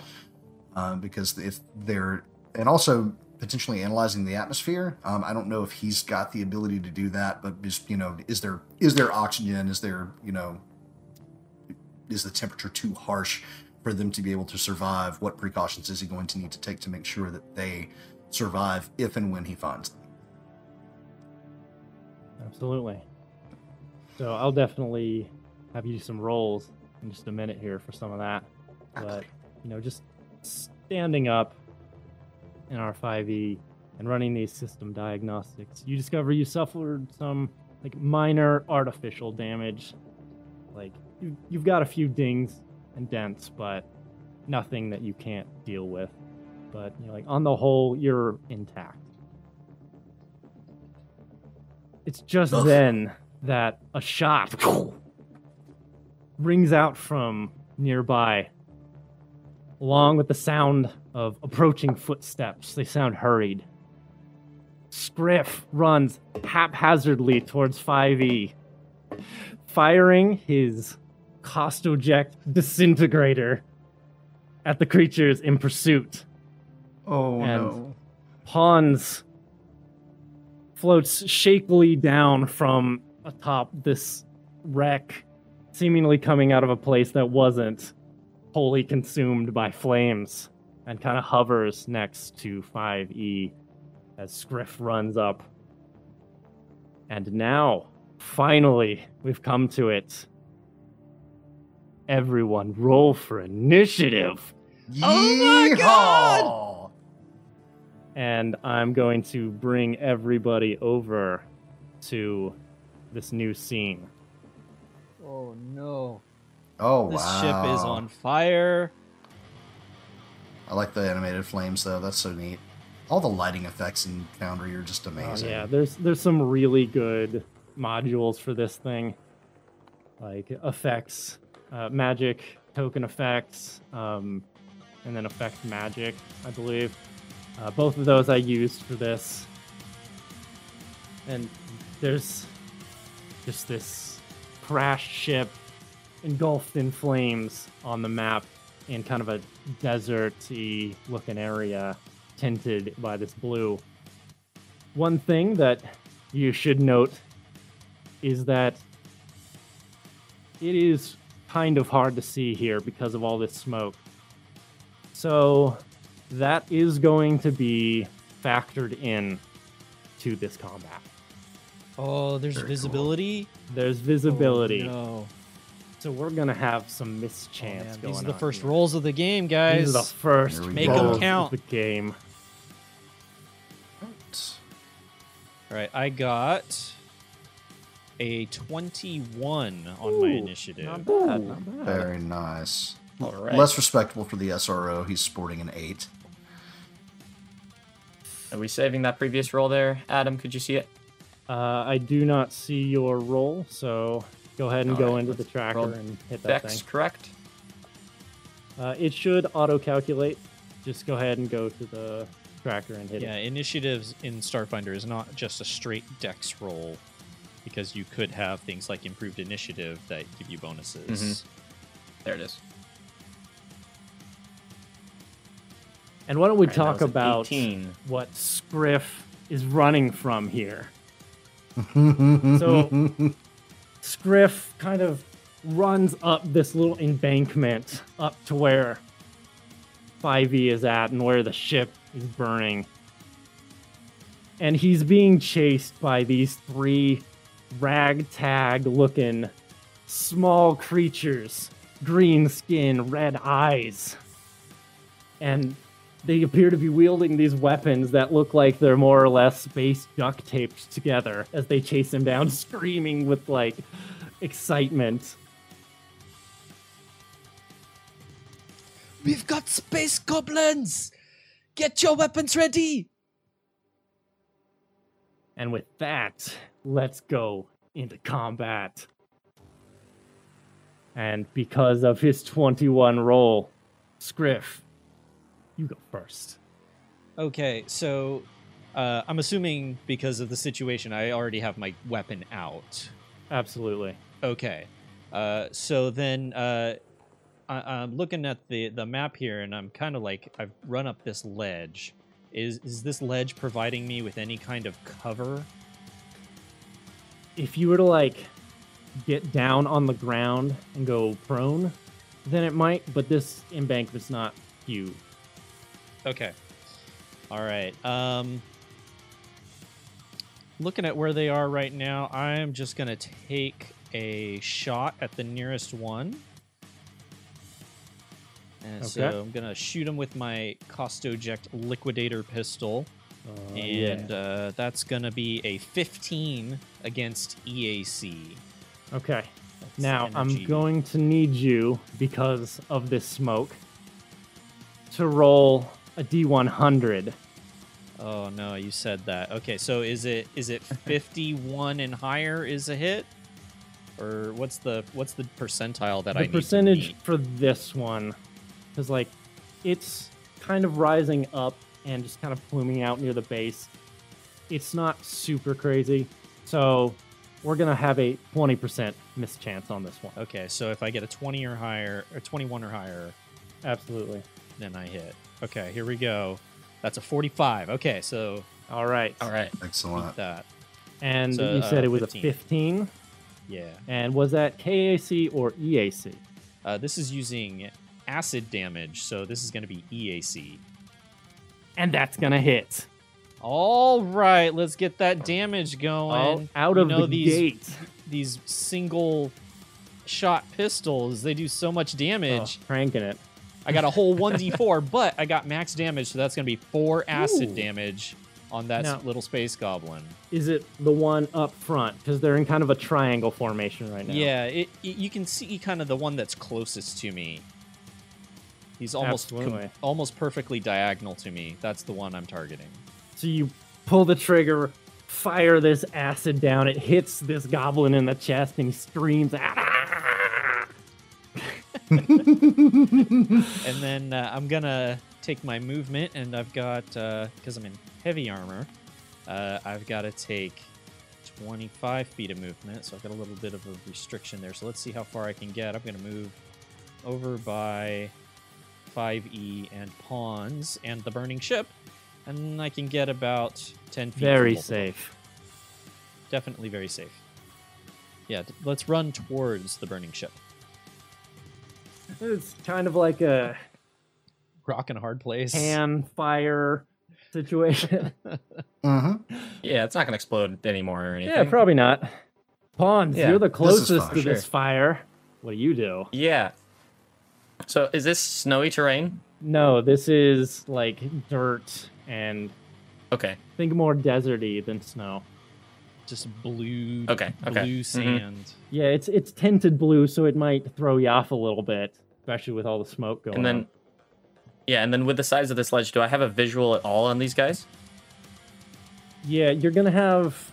[SPEAKER 3] um, because if they're and also potentially analyzing the atmosphere. Um, I don't know if he's got the ability to do that, but just you know, is there is there oxygen? Is there you know is the temperature too harsh for them to be able to survive? What precautions is he going to need to take to make sure that they survive if and when he finds them?
[SPEAKER 1] Absolutely. So I'll definitely have you do some rolls in just a minute here for some of that. But you know, just standing up in R5e and running these system diagnostics, you discover you suffered some like minor artificial damage. Like you, you've got a few dings and dents, but nothing that you can't deal with. But you know, like on the whole, you're intact. It's just
[SPEAKER 3] Ugh.
[SPEAKER 1] then that a shot rings out from nearby, along with the sound of approaching footsteps. They sound hurried. Scriff runs haphazardly towards 5e, firing his Costoject disintegrator at the creatures in pursuit.
[SPEAKER 3] Oh
[SPEAKER 1] And-
[SPEAKER 3] no!
[SPEAKER 1] Pons floats shakily down from atop this wreck, seemingly coming out of a place that wasn't wholly consumed by flames, and kind of hovers next to 5E as Scriff runs up. And now, finally, we've come to it. everyone roll for initiative.
[SPEAKER 4] Oh my God!
[SPEAKER 3] Yeehaw!
[SPEAKER 1] And I'm going to bring everybody over to this new scene.
[SPEAKER 2] Oh no.
[SPEAKER 3] Oh
[SPEAKER 2] This
[SPEAKER 3] wow!
[SPEAKER 2] ship is on fire.
[SPEAKER 3] I like the animated flames though. That's so neat. All the lighting effects in Foundry are just
[SPEAKER 1] Oh,
[SPEAKER 3] amazing.
[SPEAKER 1] yeah, there's there's some really good modules for this thing, like effects, uh, magic, token effects, um, and then effect magic, I believe. Uh, both of those I used for this, and there's just this crashed ship engulfed in flames on the map in kind of a deserty looking area tinted by this blue. One thing that you should note is that it is kind of hard to see here because of all this smoke. So that is going to be factored in to this combat.
[SPEAKER 2] Oh, there's
[SPEAKER 3] Very cool.
[SPEAKER 2] visibility.
[SPEAKER 1] There's visibility.
[SPEAKER 2] Oh, no.
[SPEAKER 1] So we're gonna have some
[SPEAKER 2] Oh,
[SPEAKER 1] mischance
[SPEAKER 2] man,
[SPEAKER 1] going
[SPEAKER 2] These are the
[SPEAKER 1] on
[SPEAKER 2] first
[SPEAKER 1] here.
[SPEAKER 2] rolls of the game, guys.
[SPEAKER 1] These are the first
[SPEAKER 2] Make
[SPEAKER 3] go.
[SPEAKER 2] 'em
[SPEAKER 1] rolls
[SPEAKER 2] count.
[SPEAKER 1] of the game.
[SPEAKER 2] All right, I got a 21 on my initiative.
[SPEAKER 1] Not bad, not bad.
[SPEAKER 3] Very nice.
[SPEAKER 5] All right.
[SPEAKER 3] Less respectable for the SRO. He's sporting an eight.
[SPEAKER 5] Are we saving that previous roll there, Adam? Could you see it?
[SPEAKER 1] Uh, I do not see your roll, so go ahead and go
[SPEAKER 5] Alright,
[SPEAKER 1] into the
[SPEAKER 5] let's
[SPEAKER 1] tracker and hit that
[SPEAKER 5] Dex,
[SPEAKER 1] thing.
[SPEAKER 5] correct?
[SPEAKER 1] Uh, it should auto-calculate. Just go ahead and go to the tracker and hit
[SPEAKER 2] Yeah,
[SPEAKER 1] it.
[SPEAKER 2] Yeah, initiatives in Starfinder is not just a straight dex roll because you could have things like improved initiative that give you bonuses.
[SPEAKER 5] Mhm. There it is.
[SPEAKER 1] And why don't we
[SPEAKER 5] that
[SPEAKER 1] talk about
[SPEAKER 5] 18.
[SPEAKER 1] what Scriff is running from here?
[SPEAKER 3] so [LAUGHS]
[SPEAKER 1] So- Scriff kind of runs up this little embankment up to where 5e is at and where the ship is burning. And he's being chased by these three ragtag looking small creatures, green skin, red eyes. And they appear to be wielding these weapons that look like they're more or less space duct taped together as they chase him down, [LAUGHS] screaming with like excitement.
[SPEAKER 4] We've got space goblins! Get your weapons ready!
[SPEAKER 1] And with that, let's go into combat. And because of his 21 roll, Scriff, you go first.
[SPEAKER 2] Okay, so uh, I'm assuming because of the situation, I already have my weapon out.
[SPEAKER 1] Absolutely.
[SPEAKER 2] Okay, uh, so then uh, I- I'm looking at the the map here, and I'm kind of like I've run up this ledge. Is is this ledge providing me with any kind of cover?
[SPEAKER 1] If you were to like get down on the ground and go prone, then it might, but this embankment's not huge.
[SPEAKER 2] Okay. All right. Um looking at where they are right now, I'm just going to take a shot at the nearest one. And so I'm going to shoot him with my Costoject Liquidator pistol.
[SPEAKER 1] Uh,
[SPEAKER 2] and
[SPEAKER 1] yeah.
[SPEAKER 2] uh, that's going to be a 15 against EAC.
[SPEAKER 1] Okay.
[SPEAKER 2] That's
[SPEAKER 1] Now,
[SPEAKER 2] energy.
[SPEAKER 1] I'm going to need you, because of this smoke, to roll a D100.
[SPEAKER 2] Oh no, you said that. Okay, so is it is it [LAUGHS] 51 and higher is a hit? Or what's the what's the percentile that I
[SPEAKER 1] the
[SPEAKER 2] need to
[SPEAKER 1] percentage for this one is like it's kind of rising up and just kind of pluming out near the base. It's not super crazy. So we're going to have a 20% mischance on this one.
[SPEAKER 2] Okay, so if I get a 20 or higher or 21 or higher,
[SPEAKER 1] Absolutely.
[SPEAKER 2] then I hit. Okay, here we go. That's a 45. Okay, so
[SPEAKER 1] All right.
[SPEAKER 5] All right.
[SPEAKER 3] Excellent.
[SPEAKER 2] that.
[SPEAKER 1] And
[SPEAKER 2] So,
[SPEAKER 1] you said
[SPEAKER 2] uh,
[SPEAKER 1] it was
[SPEAKER 2] 15.
[SPEAKER 1] a 15.
[SPEAKER 2] Yeah.
[SPEAKER 1] And was that KAC or EAC?
[SPEAKER 2] Uh, this is using acid damage, so this is going to be EAC.
[SPEAKER 1] And that's going to hit.
[SPEAKER 2] All right, let's get that damage
[SPEAKER 1] Oh,
[SPEAKER 2] going.
[SPEAKER 1] out
[SPEAKER 2] You
[SPEAKER 1] of
[SPEAKER 2] know
[SPEAKER 1] the
[SPEAKER 2] these
[SPEAKER 1] gate.
[SPEAKER 2] these single shot pistols. They do so much damage.
[SPEAKER 1] Oh, cranking it.
[SPEAKER 2] I got a whole [LAUGHS] 1d4, but I got max damage, so that's going to be four acid
[SPEAKER 1] Ooh.
[SPEAKER 2] damage on that
[SPEAKER 1] Now-
[SPEAKER 2] little space goblin.
[SPEAKER 1] Is it the one up front? Because they're in kind of a triangle formation right now.
[SPEAKER 2] Yeah, it, it- you can see kind of the one that's closest to me. He's almost com- almost perfectly diagonal to me. That's the one I'm targeting.
[SPEAKER 1] So you pull the trigger, fire this acid down. It hits this goblin in the chest, and he screams. "Ah!" [LAUGHS]
[SPEAKER 2] And then uh, I'm gonna take my movement, and I've got because I'm in heavy armor, uh, I've got to take 25 feet of movement, so I've got a little bit of a restriction there. So let's see how far I can get. I'm gonna move over by 5e and Pons and the burning ship, and I can get about 10 feet.
[SPEAKER 1] Very
[SPEAKER 2] both of them.
[SPEAKER 1] safe.
[SPEAKER 2] Definitely very safe. Yeah, let's run towards the burning ship.
[SPEAKER 1] It's kind of like a
[SPEAKER 2] Rock and a hard place.
[SPEAKER 1] hand fire situation.
[SPEAKER 3] Mm-hmm. [LAUGHS]
[SPEAKER 5] Yeah, it's not gonna explode anymore or anything.
[SPEAKER 1] yeah, probably not. Pons,
[SPEAKER 5] Yeah,
[SPEAKER 1] you're the closest
[SPEAKER 3] fine,
[SPEAKER 1] to this
[SPEAKER 5] sure.
[SPEAKER 1] fire. What do you do?
[SPEAKER 5] Yeah. So is this snowy terrain?
[SPEAKER 1] No, this is like dirt and
[SPEAKER 5] Okay.
[SPEAKER 1] think more deserty than snow.
[SPEAKER 2] Just blue,
[SPEAKER 5] Okay, okay.
[SPEAKER 2] blue
[SPEAKER 5] Mhm.
[SPEAKER 2] sand.
[SPEAKER 1] Yeah, it's it's tinted blue, so it might throw you off a little bit, especially with all the smoke going
[SPEAKER 5] And then
[SPEAKER 1] on.
[SPEAKER 5] Yeah, and then with the size of this ledge, do I have a visual at all on these guys?
[SPEAKER 1] Yeah, you're gonna have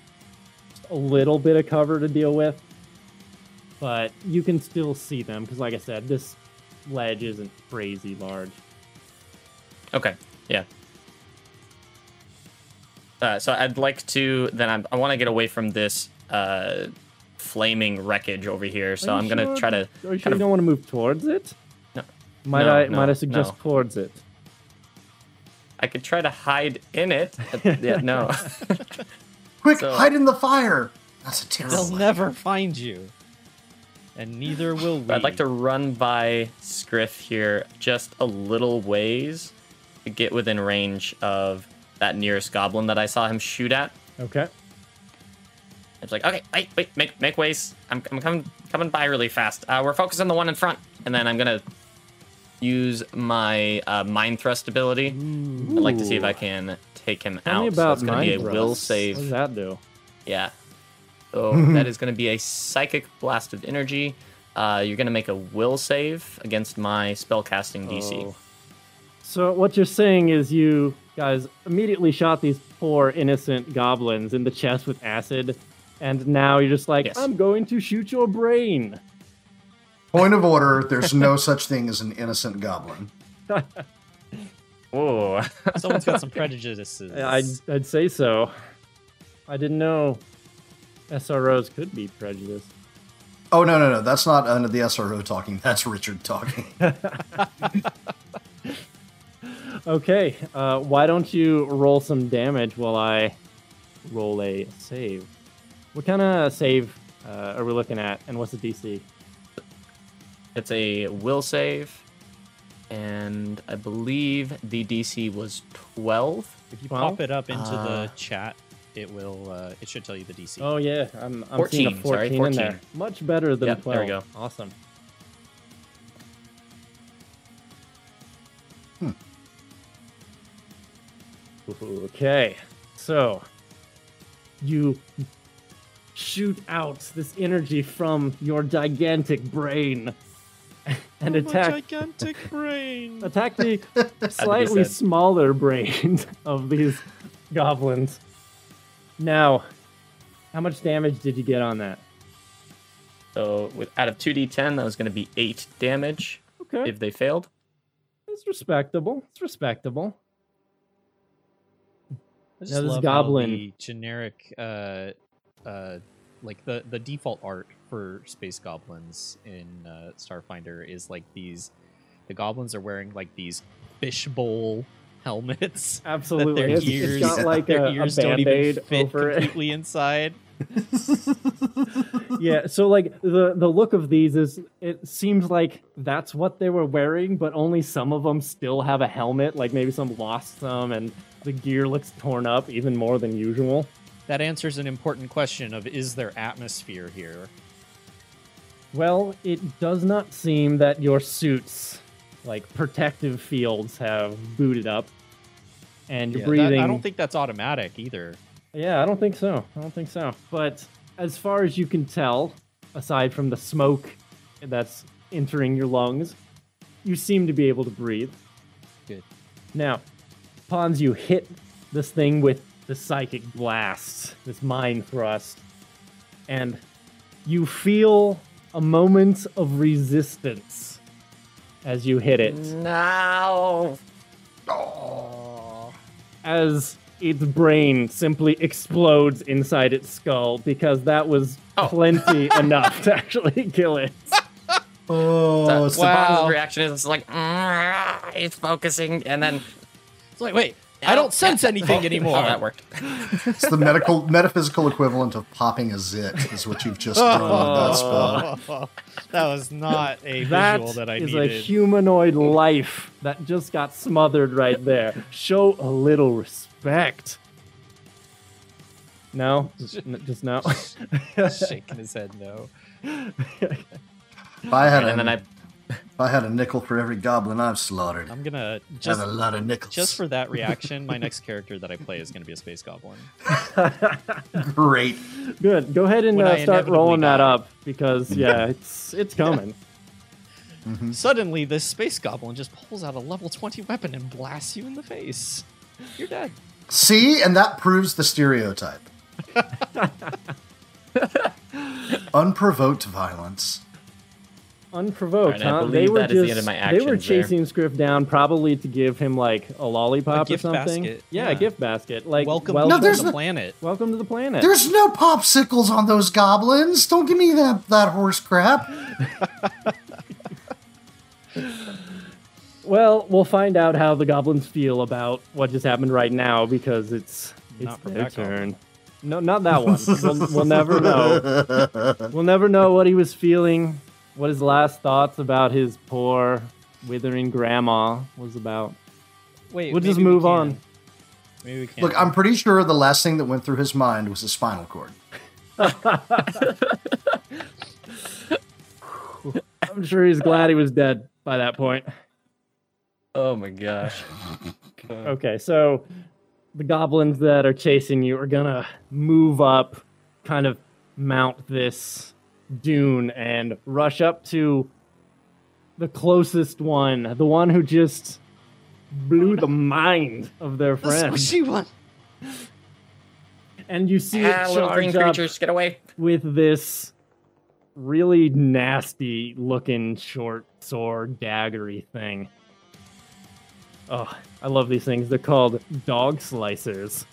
[SPEAKER 1] a little bit of cover to deal with, but you can still see them because, like I said, this ledge isn't crazy large.
[SPEAKER 5] Okay. Yeah. Uh, so I'd like to then I'm, I want to get away from this uh, flaming wreckage over here. So I'm gonna
[SPEAKER 1] sure
[SPEAKER 5] try to.
[SPEAKER 1] Are you sure
[SPEAKER 5] kind
[SPEAKER 1] you don't want to move towards it?
[SPEAKER 5] No.
[SPEAKER 1] Might
[SPEAKER 5] No,
[SPEAKER 1] I
[SPEAKER 5] no,
[SPEAKER 1] might I suggest
[SPEAKER 5] no.
[SPEAKER 1] towards it?
[SPEAKER 5] I could try to hide in it. [LAUGHS] yeah. No. [LAUGHS]
[SPEAKER 3] Quick,
[SPEAKER 5] So-
[SPEAKER 3] hide in the fire. That's a terrible.
[SPEAKER 2] They'll
[SPEAKER 3] idea.
[SPEAKER 2] never find you, and neither will we.
[SPEAKER 5] But I'd like to run by Scriff here just a little ways to get within range of that nearest goblin that I saw him shoot at.
[SPEAKER 1] Okay.
[SPEAKER 5] It's like, okay, wait, wait, make make ways. I'm, I'm coming coming by really fast. Uh, we're focusing on the one in front, and then I'm gonna use my uh, mind thrust ability. I'd like to see if I can take him
[SPEAKER 1] Tell
[SPEAKER 5] out.
[SPEAKER 1] me
[SPEAKER 5] so
[SPEAKER 1] about
[SPEAKER 5] it's gonna be a
[SPEAKER 1] mind
[SPEAKER 5] will save.
[SPEAKER 1] What does that do?
[SPEAKER 5] Yeah. So [LAUGHS] that is going to be a psychic blast of energy. Uh, you're going to make a will save against my spellcasting DC.
[SPEAKER 1] Oh. So what you're saying is you guys immediately shot these poor innocent goblins in the chest with acid, and now you're just like,
[SPEAKER 5] Yes.
[SPEAKER 1] I'm going to shoot your brain.
[SPEAKER 3] Point of order: [LAUGHS] There's no such thing as an innocent goblin. [LAUGHS]
[SPEAKER 5] Whoa. [LAUGHS]
[SPEAKER 2] Someone's got some prejudices.
[SPEAKER 1] I'd, I'd say so. I didn't know SROs could be prejudiced.
[SPEAKER 3] Oh no, no, no. That's not uh, the SRO talking. That's Richard talking.
[SPEAKER 1] Okay, uh, why don't you roll some damage while I roll a save? What kind of save uh, are we looking at, and what's the DC?
[SPEAKER 5] it's a will save. And I believe the DC was 12.
[SPEAKER 2] If you
[SPEAKER 1] Well,
[SPEAKER 2] pop it up into
[SPEAKER 5] uh,
[SPEAKER 2] the chat, it will. Uh, it should tell you the DC.
[SPEAKER 1] Oh yeah, I'm, I'm seeing a
[SPEAKER 5] 14, sorry,
[SPEAKER 1] 14, in there. Much better than
[SPEAKER 5] Yep,
[SPEAKER 1] 12.
[SPEAKER 5] there we go.
[SPEAKER 1] Awesome. Okay, so you shoot out this energy from your gigantic brain and attack
[SPEAKER 2] gigantic brain.
[SPEAKER 1] attack the [LAUGHS] slightly smaller brains of these goblins. Now, how much damage did you get on that?
[SPEAKER 5] So with out of 2d10, that was going to be 8 damage
[SPEAKER 1] Okay,
[SPEAKER 5] if they failed.
[SPEAKER 1] it's respectable. It's respectable.
[SPEAKER 2] I just
[SPEAKER 1] Now, this
[SPEAKER 2] love
[SPEAKER 1] goblin-
[SPEAKER 2] how the generic, uh, uh, like the the default art for space goblins in uh, Starfinder is like these. The goblins are wearing like these fishbowl [LAUGHS] helmets. that
[SPEAKER 1] Absolutely,
[SPEAKER 2] their
[SPEAKER 1] it's,
[SPEAKER 2] ears,
[SPEAKER 1] it's got like
[SPEAKER 2] their
[SPEAKER 1] a, a
[SPEAKER 2] ears don't even fit
[SPEAKER 1] over it.
[SPEAKER 2] completely inside. [LAUGHS]
[SPEAKER 1] yeah, so like the the look of these is it seems like that's what they were wearing, but only some of them still have a helmet. Like maybe some lost some, and the gear looks torn up even more than usual.
[SPEAKER 2] That answers an important question of is there atmosphere here?
[SPEAKER 1] Well, it does not seem that your suits, like protective fields, have booted up, and you're
[SPEAKER 2] Yeah, that- I don't think that's automatic either.
[SPEAKER 1] Yeah, I don't think so. I don't think so. But as far as you can tell, aside from the smoke that's entering your lungs, you seem to be able to breathe.
[SPEAKER 2] Good.
[SPEAKER 1] Now, Pons, you hit this thing with the psychic blast, this mind thrust, and you feel a moment of resistance as you hit it.
[SPEAKER 5] No.
[SPEAKER 1] as its brain simply explodes inside its skull because that was
[SPEAKER 5] Oh.
[SPEAKER 1] plenty [LAUGHS] enough to actually [LAUGHS] kill it.
[SPEAKER 3] Oh,
[SPEAKER 5] So,
[SPEAKER 3] it's
[SPEAKER 5] so
[SPEAKER 3] the,
[SPEAKER 2] Wow.
[SPEAKER 5] reaction is like, "Mm, it's focusing, and then
[SPEAKER 2] It's like, wait, I don't sense anything anymore.
[SPEAKER 5] Oh, that worked.
[SPEAKER 3] it's the medical metaphysical equivalent of popping a zit is what you've just done with that spell. [LAUGHS]
[SPEAKER 2] that was not a
[SPEAKER 1] That
[SPEAKER 2] visual that I
[SPEAKER 1] is
[SPEAKER 2] needed.
[SPEAKER 1] a humanoid life that just got smothered right there. Show a little respect. No, just, n- just no. [LAUGHS]
[SPEAKER 2] shaking his head no.
[SPEAKER 3] If I had
[SPEAKER 5] and
[SPEAKER 3] a,
[SPEAKER 5] then I
[SPEAKER 3] if I had a nickel for every goblin I've slaughtered,
[SPEAKER 2] I'm gonna just
[SPEAKER 3] have a lot of nickels.
[SPEAKER 2] just for that reaction. My [LAUGHS] next character that I play is gonna be a space goblin. [LAUGHS]
[SPEAKER 3] great.
[SPEAKER 1] Good. Go ahead and uh, start
[SPEAKER 2] inevitably
[SPEAKER 1] rolling that up because yeah, it's it's coming.
[SPEAKER 2] Suddenly, this space goblin just pulls out a level 20 weapon and blasts you in the face. You're dead.
[SPEAKER 3] See, and that proves the stereotype. [LAUGHS] Unprovoked violence.
[SPEAKER 1] Unprovoked,
[SPEAKER 5] Alright, I
[SPEAKER 1] huh?
[SPEAKER 5] believe
[SPEAKER 1] They were
[SPEAKER 5] that is the
[SPEAKER 1] just
[SPEAKER 5] end of my
[SPEAKER 1] they were
[SPEAKER 5] actions there.
[SPEAKER 1] chasing Scriff down probably to give him like a lollipop
[SPEAKER 2] gift
[SPEAKER 1] or something.
[SPEAKER 2] basket,
[SPEAKER 1] Yeah, a gift basket. Like
[SPEAKER 2] Welcome,
[SPEAKER 1] welcome,
[SPEAKER 3] No,
[SPEAKER 2] to the
[SPEAKER 3] no-
[SPEAKER 2] planet.
[SPEAKER 1] welcome to the planet.
[SPEAKER 3] There's no popsicles on those goblins. Don't give me that that horse crap. [LAUGHS]
[SPEAKER 1] Well, we'll find out how the goblins feel about what just happened right now because it's it's
[SPEAKER 2] Not from
[SPEAKER 1] their
[SPEAKER 2] that goblin.
[SPEAKER 1] turn. No, not that one. [LAUGHS] we'll, we'll never know. We'll never know what he was feeling, what his last thoughts about his poor withering grandma was about.
[SPEAKER 2] Wait,
[SPEAKER 1] We'll just
[SPEAKER 2] maybe we
[SPEAKER 1] move on.
[SPEAKER 2] Maybe we can.
[SPEAKER 3] Look, I'm pretty sure the last thing that went through his mind was his spinal cord. [LAUGHS]
[SPEAKER 1] I'm sure he's glad he was dead by that point.
[SPEAKER 5] Oh my gosh. [LAUGHS]
[SPEAKER 1] Okay, so the goblins that are chasing you are gonna move up, kind of mount this dune and rush up to the closest one, the one who just blew the mind of their friend.
[SPEAKER 4] The
[SPEAKER 1] friend.
[SPEAKER 4] squishy one.
[SPEAKER 1] And you see
[SPEAKER 5] Ah,
[SPEAKER 1] it
[SPEAKER 5] little green
[SPEAKER 1] charge up
[SPEAKER 5] creatures, get away.
[SPEAKER 1] with this really nasty looking short sword daggery thing. Oh, I love these things. They're called dog slicers.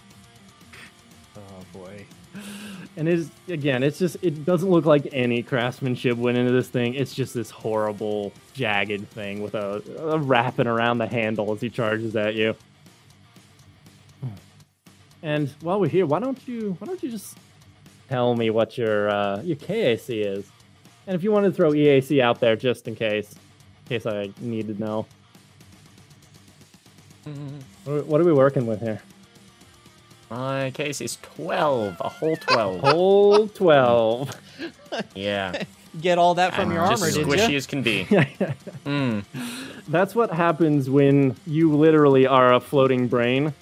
[SPEAKER 2] oh boy.
[SPEAKER 1] And it's again, it's just it doesn't look like any craftsmanship went into this thing. It's just this horrible, jagged thing with a, a wrapping around the handle as he charges at you. And while we're here, why don't you why don't you just tell me what your uh, your KAC is? And if you want to throw EAC out there just in case, in case I need to know. What what are we working with here?
[SPEAKER 5] My case is 12, a whole 12.
[SPEAKER 1] Whole 12. [LAUGHS]
[SPEAKER 5] yeah.
[SPEAKER 2] Get all that from
[SPEAKER 5] I'm
[SPEAKER 2] your
[SPEAKER 5] just
[SPEAKER 2] armor, did you?
[SPEAKER 5] Just squishy as can be. [LAUGHS] Mm.
[SPEAKER 1] That's what happens when you literally are a floating brain.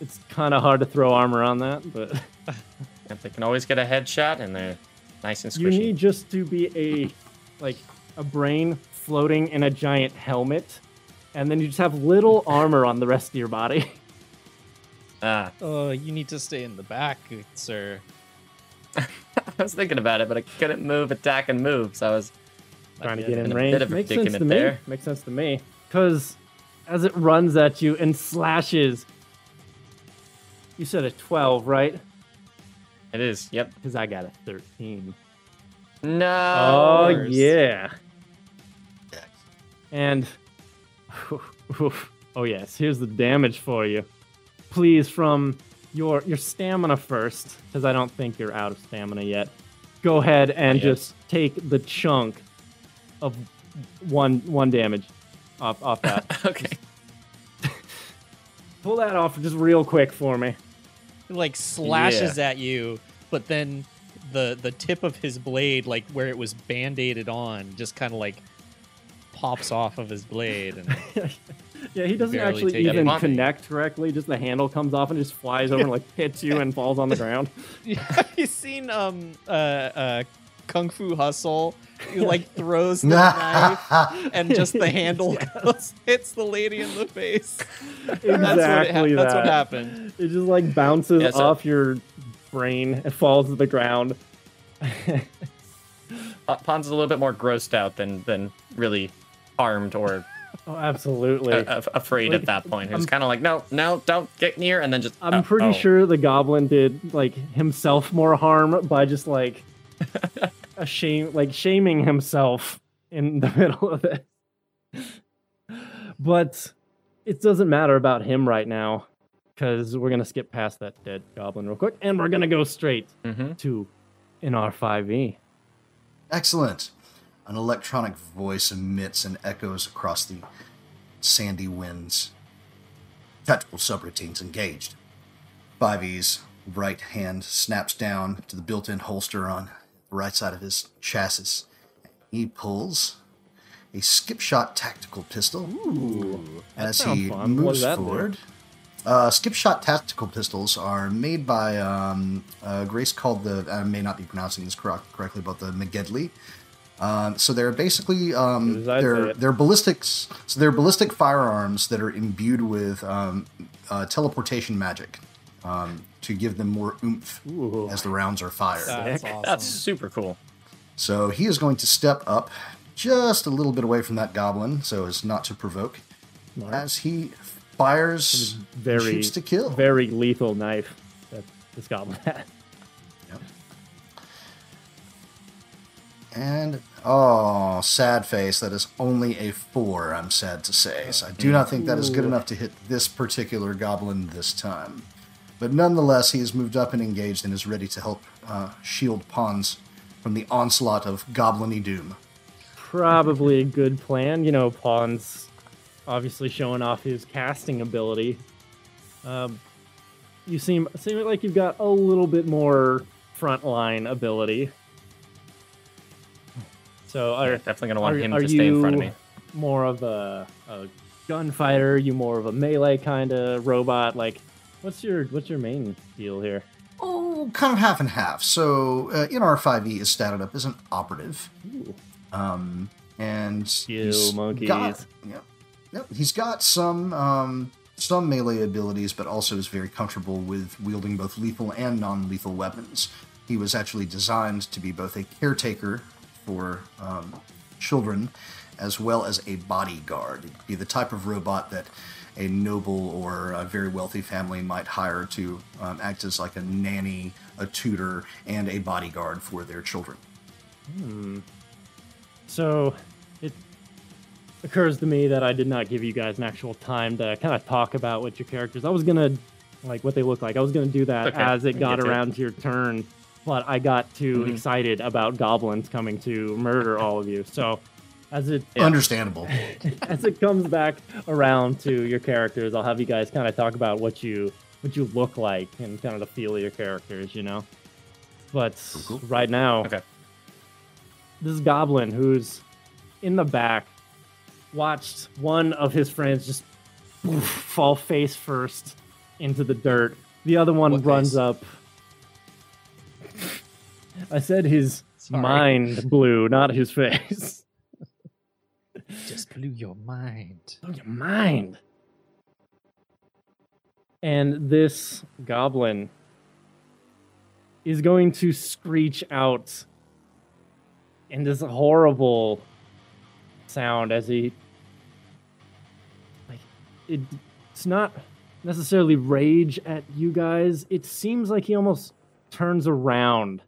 [SPEAKER 1] It's kind of hard to throw armor on that, but [LAUGHS]
[SPEAKER 5] Yep, they can always get a headshot, and they're nice and squishy.
[SPEAKER 1] you need just to be a like a brain floating in a giant helmet, and then you just have little armor on the rest of your body. [LAUGHS]
[SPEAKER 5] Ah,
[SPEAKER 2] Oh, you need to stay in the back, sir. [LAUGHS]
[SPEAKER 5] I was thinking about it, but I couldn't move, attack, and move, so I was
[SPEAKER 1] trying to get
[SPEAKER 5] in
[SPEAKER 1] in
[SPEAKER 5] a
[SPEAKER 1] range.
[SPEAKER 5] bit of a
[SPEAKER 1] Makes sense to me.
[SPEAKER 5] there.
[SPEAKER 1] Makes sense to me. Because as it runs at you and slashes, you said a 12, right?
[SPEAKER 5] It is. Yep.
[SPEAKER 1] Because I got a 13.
[SPEAKER 5] No.
[SPEAKER 1] Oh, yeah. And oh yes, here's the damage for you. Please, from your your stamina first, because I don't think you're out of stamina yet. Go ahead and
[SPEAKER 5] yet.
[SPEAKER 1] just take the chunk of one one damage off off that. [LAUGHS]
[SPEAKER 5] Okay.
[SPEAKER 1] Pull that off just real quick for me.
[SPEAKER 2] It, like slashes at you, but then the the tip of his blade, like where it was band-aided on, just kind of like pops off of his blade. And [LAUGHS]
[SPEAKER 1] yeah, he doesn't
[SPEAKER 2] Barely
[SPEAKER 1] actually
[SPEAKER 2] take
[SPEAKER 1] even
[SPEAKER 5] it.
[SPEAKER 1] connect correctly. Just the handle comes off and just flies over and like hits you and falls on the ground. [LAUGHS]
[SPEAKER 2] have you seen um uh uh Kung Fu Hustle? He like [LAUGHS] throws the knife and just the handle goes, hits the lady in the face.
[SPEAKER 1] Exactly
[SPEAKER 2] That's what it ha-
[SPEAKER 1] that.
[SPEAKER 2] that's what happened.
[SPEAKER 1] It just like bounces
[SPEAKER 5] Yeah, so-
[SPEAKER 1] off your brain and falls to the ground.
[SPEAKER 5] Pons is a little bit more grossed out than than really harmed or
[SPEAKER 1] Oh, absolutely.
[SPEAKER 5] uh, af- afraid
[SPEAKER 1] Like,
[SPEAKER 5] at that point. He's kind of like, no, no, don't get near, and then just.
[SPEAKER 1] I'm
[SPEAKER 5] oh,
[SPEAKER 1] pretty
[SPEAKER 5] oh.
[SPEAKER 1] sure the goblin did like himself more harm by just like [LAUGHS] a shame, like shaming himself in the [LAUGHS] middle of it. But it doesn't matter about him right now because we're gonna skip past that dead goblin real quick, and we're gonna go straight
[SPEAKER 5] Mhm.
[SPEAKER 1] to an R5e.
[SPEAKER 3] Excellent. An electronic voice emits and echoes across the sandy winds. Tactical subroutines engaged. 5E's right hand snaps down to the built in holster on the right side of his chassis. He pulls a skip shot tactical pistol
[SPEAKER 1] Ooh,
[SPEAKER 3] as he
[SPEAKER 1] fun.
[SPEAKER 3] Moves
[SPEAKER 1] that
[SPEAKER 3] forward. Uh, skip shot tactical pistols are made by um, a grace called the. I may not be pronouncing this correct, correctly, but the Megedli. Um, so they're basically um,
[SPEAKER 1] Good as I'd say
[SPEAKER 3] they're they're ballistics. So they're ballistic firearms that are imbued with um, uh, teleportation magic um, to give them more oomph
[SPEAKER 1] Ooh.
[SPEAKER 3] as the rounds are fired.
[SPEAKER 2] That's awesome.
[SPEAKER 5] That's super cool.
[SPEAKER 3] So he is going to step up just a little bit away from that goblin, so as not to provoke.
[SPEAKER 1] Smart.
[SPEAKER 3] As he fires, and
[SPEAKER 1] very
[SPEAKER 3] shoots to kill.
[SPEAKER 1] very lethal knife that this goblin [LAUGHS] had.
[SPEAKER 3] And oh, sad face. That is only a four. I'm sad to say. So I do not think that is good enough to hit this particular goblin this time. But nonetheless, he has moved up and engaged and is ready to help uh, shield Pons from the onslaught of gobliny doom.
[SPEAKER 1] Probably a good plan. You know, Pons obviously showing off his casting ability. Um, you seem seem like you've got a little bit more frontline ability. So
[SPEAKER 5] Yeah,
[SPEAKER 1] are,
[SPEAKER 5] definitely gonna want
[SPEAKER 1] are,
[SPEAKER 5] him
[SPEAKER 1] are
[SPEAKER 5] to stay in front of me.
[SPEAKER 1] more of a, a gunfighter? You more of a melee kind of robot? Like, what's your what's your main deal here?
[SPEAKER 3] Oh, kind of half and half. So uh, NR5E is statted up as an operative.
[SPEAKER 1] Ooh.
[SPEAKER 3] Um, and
[SPEAKER 1] You
[SPEAKER 3] he's
[SPEAKER 1] monkeys.
[SPEAKER 3] Got, yep, yep, he's got some um, some melee abilities, but also is very comfortable with wielding both lethal and non-lethal weapons. He was actually designed to be both a caretaker for um, children, as well as a bodyguard. He'd be the type of robot that a noble or a very wealthy family might hire to um, act as like a nanny, a tutor, and a bodyguard for their children. Hmm.
[SPEAKER 1] So it occurs to me that I did not give you guys an actual time to kind of talk about what your characters. I was gonna like what they look like. I was gonna do that
[SPEAKER 5] Okay,
[SPEAKER 1] as it got
[SPEAKER 5] get to it.
[SPEAKER 1] around to your turn, but I got too
[SPEAKER 5] Mhm.
[SPEAKER 1] excited about goblins coming to murder all of you. So as it
[SPEAKER 3] Understandable. [LAUGHS]
[SPEAKER 1] as it comes back around to your characters, I'll have you guys kind of talk about what you what you look like and kind of the feel of your characters, you know. But
[SPEAKER 3] cool.
[SPEAKER 1] right now,
[SPEAKER 5] Okay.
[SPEAKER 1] this goblin who's in the back watched one of his friends just fall face first into the dirt. The other one
[SPEAKER 2] What
[SPEAKER 1] runs
[SPEAKER 2] face?
[SPEAKER 1] up. I said his
[SPEAKER 2] Sorry.
[SPEAKER 1] mind blew, not his face. [LAUGHS]
[SPEAKER 2] Just blew your mind.
[SPEAKER 1] Oh, your mind. And this goblin is going to screech out in this horrible sound as he like it, it's not necessarily rage at you guys it seems like he almost turns around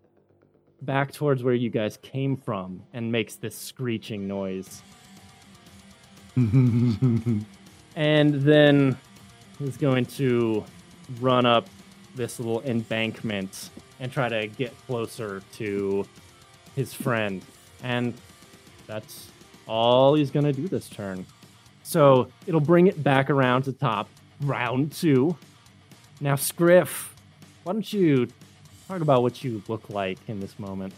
[SPEAKER 1] back towards where you guys came from and makes this screeching noise [LAUGHS] and then he's going to run up this little embankment and try to get closer to his friend. And that's all he's going to do this turn. So it'll bring it back around to top. Round two. Now, Scriff, why don't you talk about what you look like in this moment.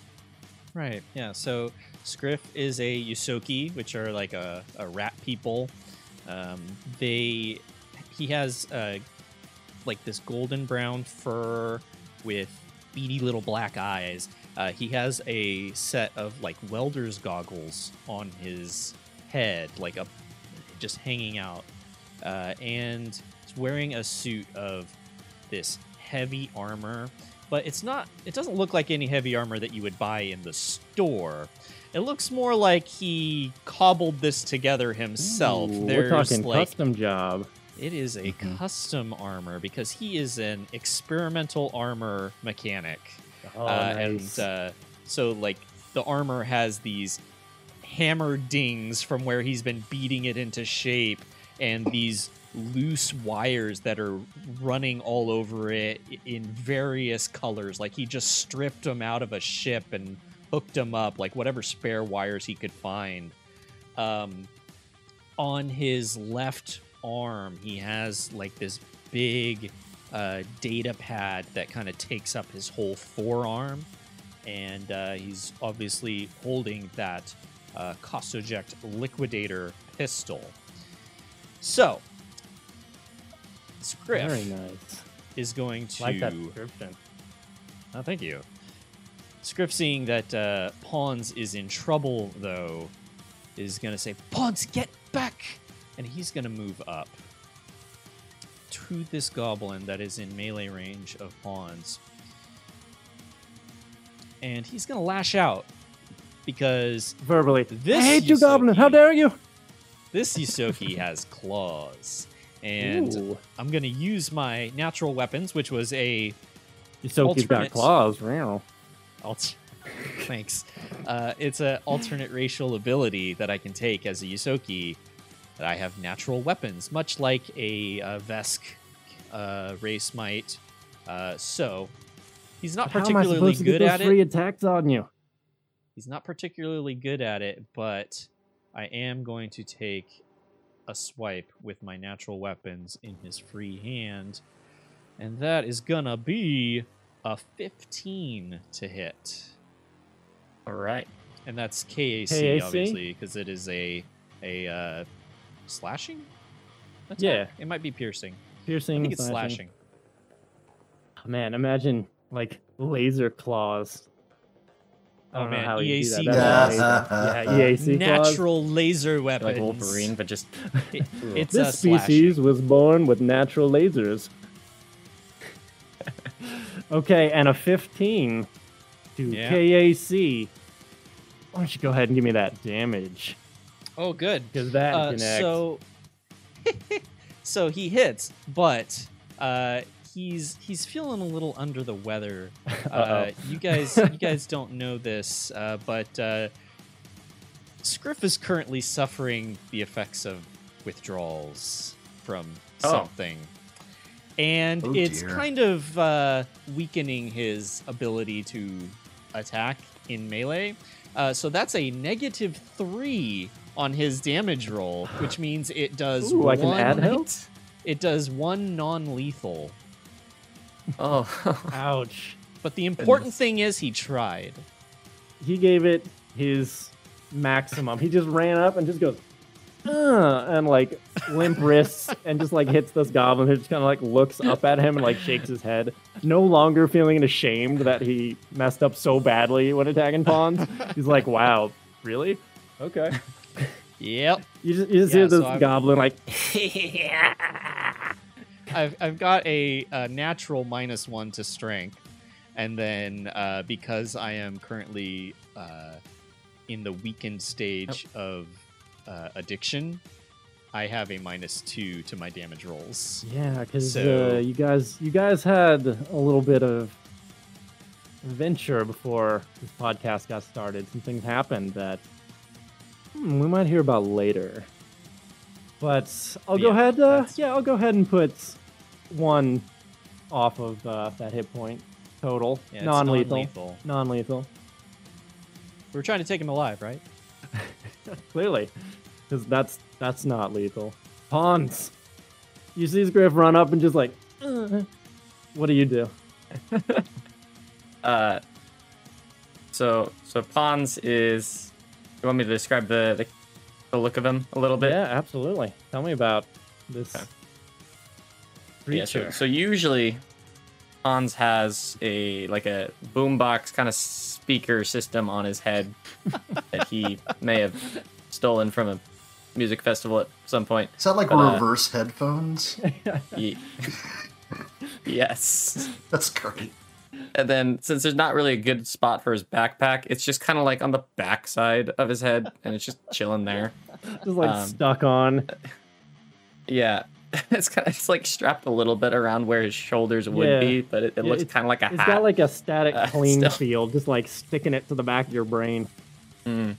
[SPEAKER 2] Right. Yeah. So Scriff is a Ysoki, which are like a, a rat people. Um, they he has uh, like this golden brown fur with beady little black eyes. Uh, he has a set of like welder's goggles on his head, like a just hanging out, uh, and he's wearing a suit of this heavy armor but it's not it doesn't look like any heavy armor that you would buy in the store it looks more like he cobbled this together himself
[SPEAKER 1] Ooh,
[SPEAKER 2] There's
[SPEAKER 1] we're talking
[SPEAKER 2] like
[SPEAKER 1] custom job.
[SPEAKER 2] it is a
[SPEAKER 3] Mhm.
[SPEAKER 2] custom armor because he is an experimental armor mechanic
[SPEAKER 1] Oh,
[SPEAKER 2] uh,
[SPEAKER 1] nice.
[SPEAKER 2] and uh, so like the armor has these hammer dings from where he's been beating it into shape and these loose wires that are running all over it in various colors. Like he just stripped them out of a ship and hooked them up like whatever spare wires he could find. Um, on his left arm he has like this big uh, data pad that kind of takes up his whole forearm. And uh, he's obviously holding that uh, Costoject Liquidator pistol. So, Scriff
[SPEAKER 1] Very nice.
[SPEAKER 2] is going to.
[SPEAKER 1] Like that description.
[SPEAKER 2] Oh, thank you. Scriff, seeing that uh, Pons is in trouble, though, is going to say, Pons, get back! And he's going to move up to this goblin that is in melee range of Pons. And he's going to lash out because
[SPEAKER 1] Verbally.
[SPEAKER 2] This
[SPEAKER 1] I hate you, Goblin. How dare you? [LAUGHS]
[SPEAKER 2] this Ysoki has claws. And
[SPEAKER 1] Ooh.
[SPEAKER 2] I'm going to use my natural weapons, which was a
[SPEAKER 1] Ysoki's got claws. Wow.
[SPEAKER 2] Alt- [LAUGHS] Thanks. Uh, it's an alternate racial ability that I can take as a Ysoki. That I have natural weapons, much like a uh, Vesk uh, race might. Uh, so he's not
[SPEAKER 1] How am I
[SPEAKER 2] particularly
[SPEAKER 1] supposed to get
[SPEAKER 2] good at
[SPEAKER 1] free
[SPEAKER 2] it.
[SPEAKER 1] attacks on you?
[SPEAKER 2] He's not particularly good at it, but I am going to take a swipe with my natural weapons in his free hand, and that is gonna be a 15 to hit.
[SPEAKER 5] All right.
[SPEAKER 2] and that's KAC,
[SPEAKER 1] KAC?
[SPEAKER 2] obviously because it is a a uh, slashing. Attack?
[SPEAKER 1] Yeah.
[SPEAKER 2] it might be piercing.
[SPEAKER 1] Piercing.
[SPEAKER 2] I think it's
[SPEAKER 1] slashing.
[SPEAKER 2] slashing.
[SPEAKER 1] Man, imagine like laser claws. I
[SPEAKER 2] Oh,
[SPEAKER 1] don't know
[SPEAKER 2] man,
[SPEAKER 1] how you do
[SPEAKER 2] EAC
[SPEAKER 1] that. That's
[SPEAKER 3] claws.
[SPEAKER 1] yeah, EAC claws.
[SPEAKER 2] Natural laser weapons.
[SPEAKER 5] Like Wolverine, but just [LAUGHS]
[SPEAKER 2] It- it's
[SPEAKER 1] This
[SPEAKER 2] a
[SPEAKER 1] species was born with natural lasers. [LAUGHS] okay, and a 15 to
[SPEAKER 2] Yeah.
[SPEAKER 1] KAC. Why don't you go ahead and give me that damage?
[SPEAKER 2] Oh, good.
[SPEAKER 1] Because that
[SPEAKER 2] Uh,
[SPEAKER 1] connects.
[SPEAKER 2] so, [LAUGHS] so he hits, but uh, he's he's feeling a little under the weather. [LAUGHS] Uh, you guys, you guys [LAUGHS] don't know this, uh, but uh, Scriff is currently suffering the effects of withdrawals from
[SPEAKER 5] Oh.
[SPEAKER 2] something, and
[SPEAKER 3] Oh,
[SPEAKER 2] it's
[SPEAKER 3] dear.
[SPEAKER 2] kind of uh, weakening his ability to attack in melee. Uh, so that's a negative three on his damage roll, which means it does
[SPEAKER 1] Ooh, I can
[SPEAKER 2] one.
[SPEAKER 1] add health?
[SPEAKER 2] It does one non-lethal.
[SPEAKER 5] Oh, [LAUGHS]
[SPEAKER 1] Ouch.
[SPEAKER 2] But the important
[SPEAKER 5] Goodness.
[SPEAKER 2] thing is he tried.
[SPEAKER 1] He gave it his maximum. He just ran up and just goes, uh, and like limp [LAUGHS] wrists and just like hits this goblin who just kind of like looks up at him and like shakes his head. No longer feeling ashamed that he messed up so badly when attacking Pons. He's like, wow, really? Okay. [LAUGHS]
[SPEAKER 2] Yep.
[SPEAKER 1] You just, you just
[SPEAKER 2] Yeah,
[SPEAKER 1] hear this
[SPEAKER 2] so
[SPEAKER 1] goblin like,
[SPEAKER 2] I've, I've got a, a natural minus one to strength. And then uh, because I am currently uh, in the weakened stage of uh, addiction, I have a minus two to my damage rolls.
[SPEAKER 1] yeah, because
[SPEAKER 2] So-
[SPEAKER 1] uh, you guys, you guys had a little bit of adventure before this podcast got started. Some things happened that hmm, we might hear about later. But I'll go ahead. Uh, yeah, I'll go ahead and put one off of uh, that hit point total,
[SPEAKER 2] Yeah,
[SPEAKER 1] non-lethal.
[SPEAKER 2] non-lethal.
[SPEAKER 1] Non-lethal.
[SPEAKER 2] We were trying to take him alive, right? [LAUGHS]
[SPEAKER 1] Clearly, because that's that's not lethal. Pons. You see his Scriff run up and just like, "Uh." what do you do? [LAUGHS]
[SPEAKER 5] Uh, so so Pons is. You want me to describe the the, the look of him a little bit?
[SPEAKER 1] Yeah, absolutely. Tell me about this
[SPEAKER 5] Okay.
[SPEAKER 1] Creature.
[SPEAKER 5] Yeah, so, so usually Pons has a like a boombox kind of speaker system on his head [LAUGHS] that he may have stolen from a music festival at some point.
[SPEAKER 3] Is that like
[SPEAKER 5] But, uh,
[SPEAKER 3] reverse headphones? [LAUGHS]
[SPEAKER 5] Ye- yes. [LAUGHS]
[SPEAKER 3] That's great.
[SPEAKER 5] And then since there's not really a good spot for his backpack, it's just kind of like on the back side of his head and it's just chilling there.
[SPEAKER 1] Just like
[SPEAKER 5] um,
[SPEAKER 1] stuck on.
[SPEAKER 5] Yeah. [LAUGHS] It's kind of, it's like strapped a little bit around where his shoulders would
[SPEAKER 1] Yeah.
[SPEAKER 5] be, but it, it
[SPEAKER 1] Yeah,
[SPEAKER 5] looks kind of like a
[SPEAKER 1] It's
[SPEAKER 5] hat.
[SPEAKER 1] got like a static
[SPEAKER 5] Uh, [LAUGHS]
[SPEAKER 1] cling
[SPEAKER 5] still.
[SPEAKER 1] feel, just like sticking it to the back of your brain.
[SPEAKER 5] Mm.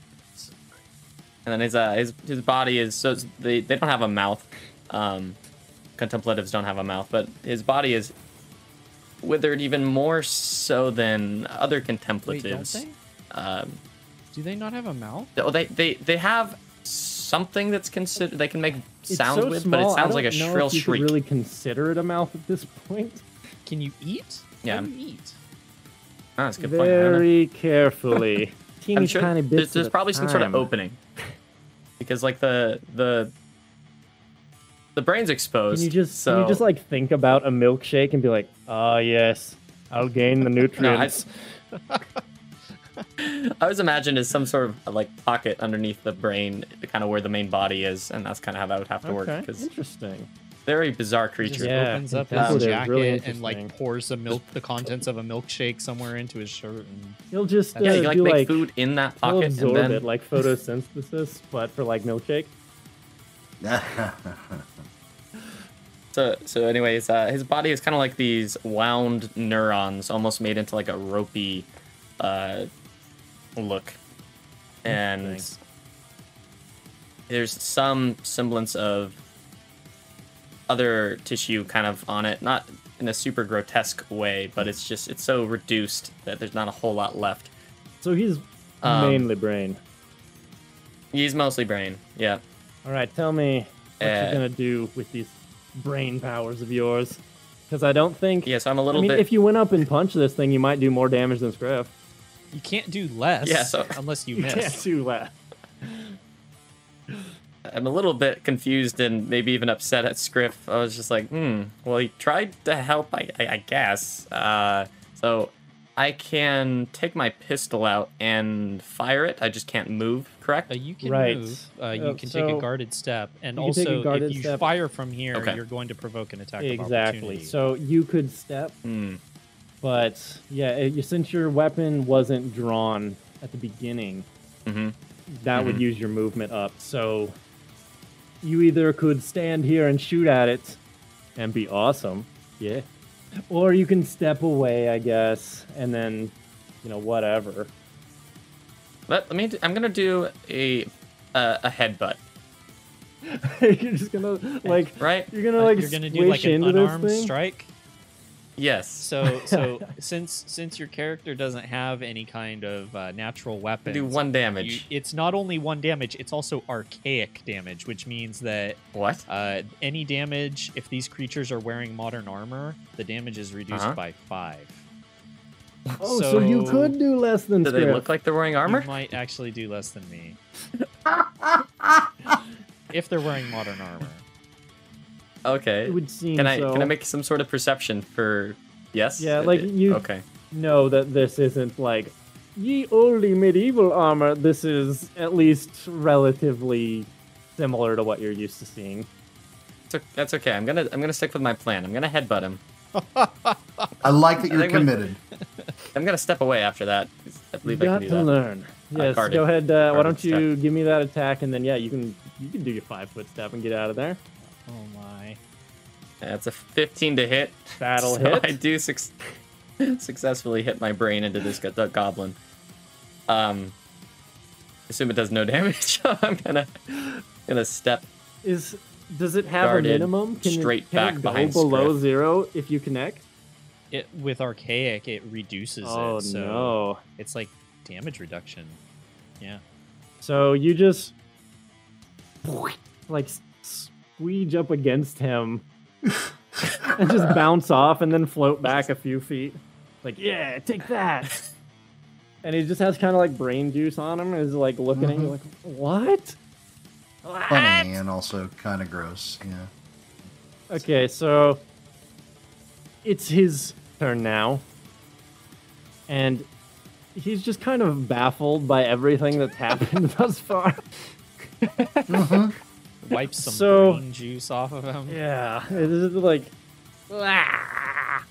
[SPEAKER 5] And then his uh, his his body is so they they don't have a mouth. Um, contemplatives don't have a mouth, but his body is withered even more so than other
[SPEAKER 2] Wait, don't
[SPEAKER 5] contemplatives.
[SPEAKER 2] they?
[SPEAKER 5] um,
[SPEAKER 2] Do they not have a mouth?
[SPEAKER 5] oh, they they they have something that's considered they can make
[SPEAKER 1] It's
[SPEAKER 5] sound
[SPEAKER 1] so
[SPEAKER 5] with,
[SPEAKER 1] small,
[SPEAKER 5] but it sounds like a
[SPEAKER 1] don't know
[SPEAKER 5] shrill
[SPEAKER 1] if you
[SPEAKER 5] shriek.
[SPEAKER 1] Could really consider it a mouth at this point.
[SPEAKER 2] Can you eat?
[SPEAKER 5] Yeah.
[SPEAKER 2] How do you eat?
[SPEAKER 5] Oh, that's a good point. I don't know.
[SPEAKER 1] Very carefully. [LAUGHS] Teeny
[SPEAKER 5] sure
[SPEAKER 1] tiny
[SPEAKER 5] there's,
[SPEAKER 1] bits.
[SPEAKER 5] there's
[SPEAKER 1] at a
[SPEAKER 5] probably some sort of opening because like the the the brain's exposed.
[SPEAKER 1] Can you just
[SPEAKER 5] so
[SPEAKER 1] can you just like think about a milkshake and be like, ah yes, I'll gain the [LAUGHS]
[SPEAKER 5] no, I,
[SPEAKER 1] nutrients. [LAUGHS] [LAUGHS]
[SPEAKER 5] I was imagined as some sort of like pocket underneath the brain, kind of where the main body is, and that's kind of how that would have to work.
[SPEAKER 1] okay,
[SPEAKER 5] Because
[SPEAKER 1] interesting.
[SPEAKER 5] very bizarre
[SPEAKER 2] Just
[SPEAKER 5] creature.
[SPEAKER 1] Yeah,
[SPEAKER 2] opens up his jacket
[SPEAKER 1] really
[SPEAKER 2] and like pours the milk, the contents of a milkshake somewhere into his shirt. And
[SPEAKER 1] He'll just uh,
[SPEAKER 5] Yeah, you like
[SPEAKER 1] do
[SPEAKER 5] make
[SPEAKER 1] like
[SPEAKER 5] food in that
[SPEAKER 1] he'll
[SPEAKER 5] pocket,
[SPEAKER 1] absorb
[SPEAKER 5] and then
[SPEAKER 1] it like photosynthesis, but for like milkshake. [LAUGHS]
[SPEAKER 5] So, so anyways, uh, his body is kind of like these wound neurons, almost made into like a ropey uh, look, and
[SPEAKER 1] Interesting.
[SPEAKER 5] there's some semblance of other tissue kind of on it, not in a super grotesque way, but it's just it's so reduced that there's not a whole lot left.
[SPEAKER 1] So he's
[SPEAKER 5] Um,
[SPEAKER 1] mainly brain.
[SPEAKER 5] He's mostly brain, yeah.
[SPEAKER 1] All right, tell me what
[SPEAKER 5] Uh,
[SPEAKER 1] you're gonna do with these brain powers of yours. Because I don't think.
[SPEAKER 5] Yeah, so I'm a little I
[SPEAKER 1] mean,
[SPEAKER 5] bit.
[SPEAKER 1] if you went up and punched this thing, you might do more damage than Scriff.
[SPEAKER 2] You can't do less
[SPEAKER 5] Yeah, so-
[SPEAKER 2] unless you,
[SPEAKER 1] You
[SPEAKER 2] miss.
[SPEAKER 1] can't do that.
[SPEAKER 5] I'm a little bit confused and maybe even upset at Scriff. I was just like, hmm, well, he tried to help, I, I, I guess. Uh, so I can take my pistol out and fire it. I just can't move, correct?
[SPEAKER 2] Uh, you can
[SPEAKER 1] Right.
[SPEAKER 2] move. Uh, you
[SPEAKER 1] Uh,
[SPEAKER 2] can take a guarded step, and
[SPEAKER 1] you can take a
[SPEAKER 2] also
[SPEAKER 1] guarded
[SPEAKER 2] if you
[SPEAKER 1] step.
[SPEAKER 2] fire from here,
[SPEAKER 5] Okay.
[SPEAKER 2] you're going to provoke an attack. Of
[SPEAKER 1] Exactly.
[SPEAKER 2] opportunity.
[SPEAKER 1] So you could step,
[SPEAKER 5] Hmm.
[SPEAKER 1] But yeah, it, since your weapon wasn't drawn at the beginning,
[SPEAKER 5] Mm-hmm.
[SPEAKER 1] that would
[SPEAKER 5] Mhm.
[SPEAKER 1] use your movement up. So you either could stand here and shoot at it and be awesome, yeah, or you can step away, I guess, and then you know whatever.
[SPEAKER 5] Let, let me. Do, I'm gonna do a a, a headbutt, [LAUGHS]
[SPEAKER 1] you're just gonna like
[SPEAKER 5] right?
[SPEAKER 1] you're gonna
[SPEAKER 2] Uh,
[SPEAKER 1] like
[SPEAKER 2] you're going to do like an unarmed
[SPEAKER 1] thing.
[SPEAKER 2] strike.
[SPEAKER 5] Yes.
[SPEAKER 2] So, so [LAUGHS] since since your character doesn't have any kind of uh, natural weapon,
[SPEAKER 5] do one
[SPEAKER 2] you-
[SPEAKER 5] damage.
[SPEAKER 2] it's not only one damage; it's also archaic damage, which means that
[SPEAKER 5] What?
[SPEAKER 2] uh, any damage, if these creatures are wearing modern armor, the damage is reduced
[SPEAKER 5] Uh-huh.
[SPEAKER 2] by five.
[SPEAKER 1] Oh, so, you could do less than
[SPEAKER 5] Do they look like they're wearing armor?
[SPEAKER 2] You might actually do less than me. [LAUGHS] if they're wearing modern armor.
[SPEAKER 5] Okay.
[SPEAKER 1] It would seem
[SPEAKER 5] Can I
[SPEAKER 1] so.
[SPEAKER 5] can I make some sort of perception for? Yes.
[SPEAKER 1] Yeah, like you-
[SPEAKER 5] Okay.
[SPEAKER 1] know that this isn't like ye olde medieval armor. This is at least relatively similar to what you're used to seeing.
[SPEAKER 5] It's That's okay. I'm gonna I'm gonna stick with my plan. I'm gonna headbutt him. [LAUGHS]
[SPEAKER 3] I like that you're committed. [LAUGHS]
[SPEAKER 5] I'm gonna step away after that. I
[SPEAKER 1] You
[SPEAKER 5] believe I
[SPEAKER 1] got
[SPEAKER 5] can do
[SPEAKER 1] to
[SPEAKER 5] that.
[SPEAKER 1] learn. Yes,
[SPEAKER 5] guarded-
[SPEAKER 1] go ahead. Uh, why don't you give me that attack, and then yeah, you can you can do your five foot step and get out of there.
[SPEAKER 2] Oh my.
[SPEAKER 5] That's a 15 to hit.
[SPEAKER 1] That'll
[SPEAKER 5] so
[SPEAKER 1] hit.
[SPEAKER 5] I do suc [LAUGHS] successfully hit my brain into this go- goblin. Um, assume it does no [LAUGHS] damage. [LAUGHS] I'm gonna gonna step.
[SPEAKER 1] Is does it have
[SPEAKER 5] Guarded
[SPEAKER 1] a minimum? Can
[SPEAKER 5] straight
[SPEAKER 1] it, can
[SPEAKER 5] back
[SPEAKER 1] it go
[SPEAKER 5] behind
[SPEAKER 1] below
[SPEAKER 5] Scriff.
[SPEAKER 1] zero if you connect?
[SPEAKER 2] It with archaic, it reduces
[SPEAKER 1] Oh
[SPEAKER 2] it. So
[SPEAKER 1] no!
[SPEAKER 2] It's like damage reduction. Yeah.
[SPEAKER 1] So you just like s- squeege up against him and just bounce off and then float back a few feet. Like, yeah, take that. and he just has kind of like brain juice on him. Is like looking at you like, what?
[SPEAKER 3] Funny and also kind of gross. Yeah.
[SPEAKER 1] Okay, so it's his turn now. And he's just kind of baffled by everything that's happened [LAUGHS] thus far. Mm-hmm.
[SPEAKER 2] Wipe some
[SPEAKER 1] So-
[SPEAKER 2] brain juice off of him.
[SPEAKER 1] Yeah, it is like "Ah."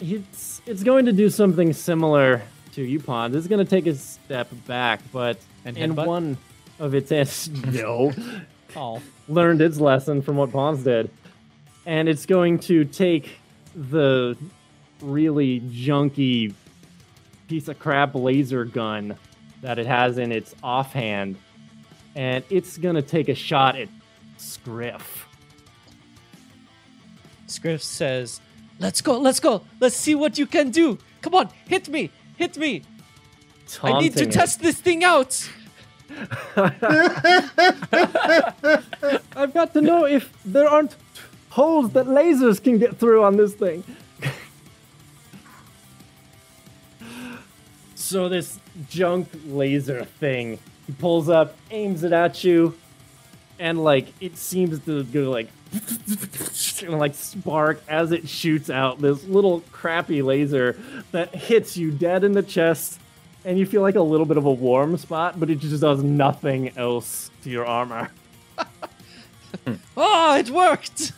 [SPEAKER 1] it's it's going to do something similar to you, Pons. It's going to take a step back, but
[SPEAKER 2] And
[SPEAKER 1] in one of its ans- [LAUGHS] no [LAUGHS]
[SPEAKER 2] Oh,
[SPEAKER 1] learned its lesson from what Pons did, and it's going to take the really junky piece of crap laser gun that it has in its offhand, and it's going to take a shot at Scriff.
[SPEAKER 2] Scriff says,
[SPEAKER 6] Let's go, let's go. Let's see what you can do. Come on, hit me, hit me. I need to
[SPEAKER 1] it.
[SPEAKER 6] test this thing out.
[SPEAKER 1] I've got to know if there aren't holes that lasers can get through on this thing. so this junk laser thing, he pulls up, aims it at you, and like it seems to go like [LAUGHS] and, like spark as it shoots out this little crappy laser that hits you dead in the chest and you feel like a little bit of a warm spot but it just does nothing else to your armor [LAUGHS]
[SPEAKER 6] Oh, it worked.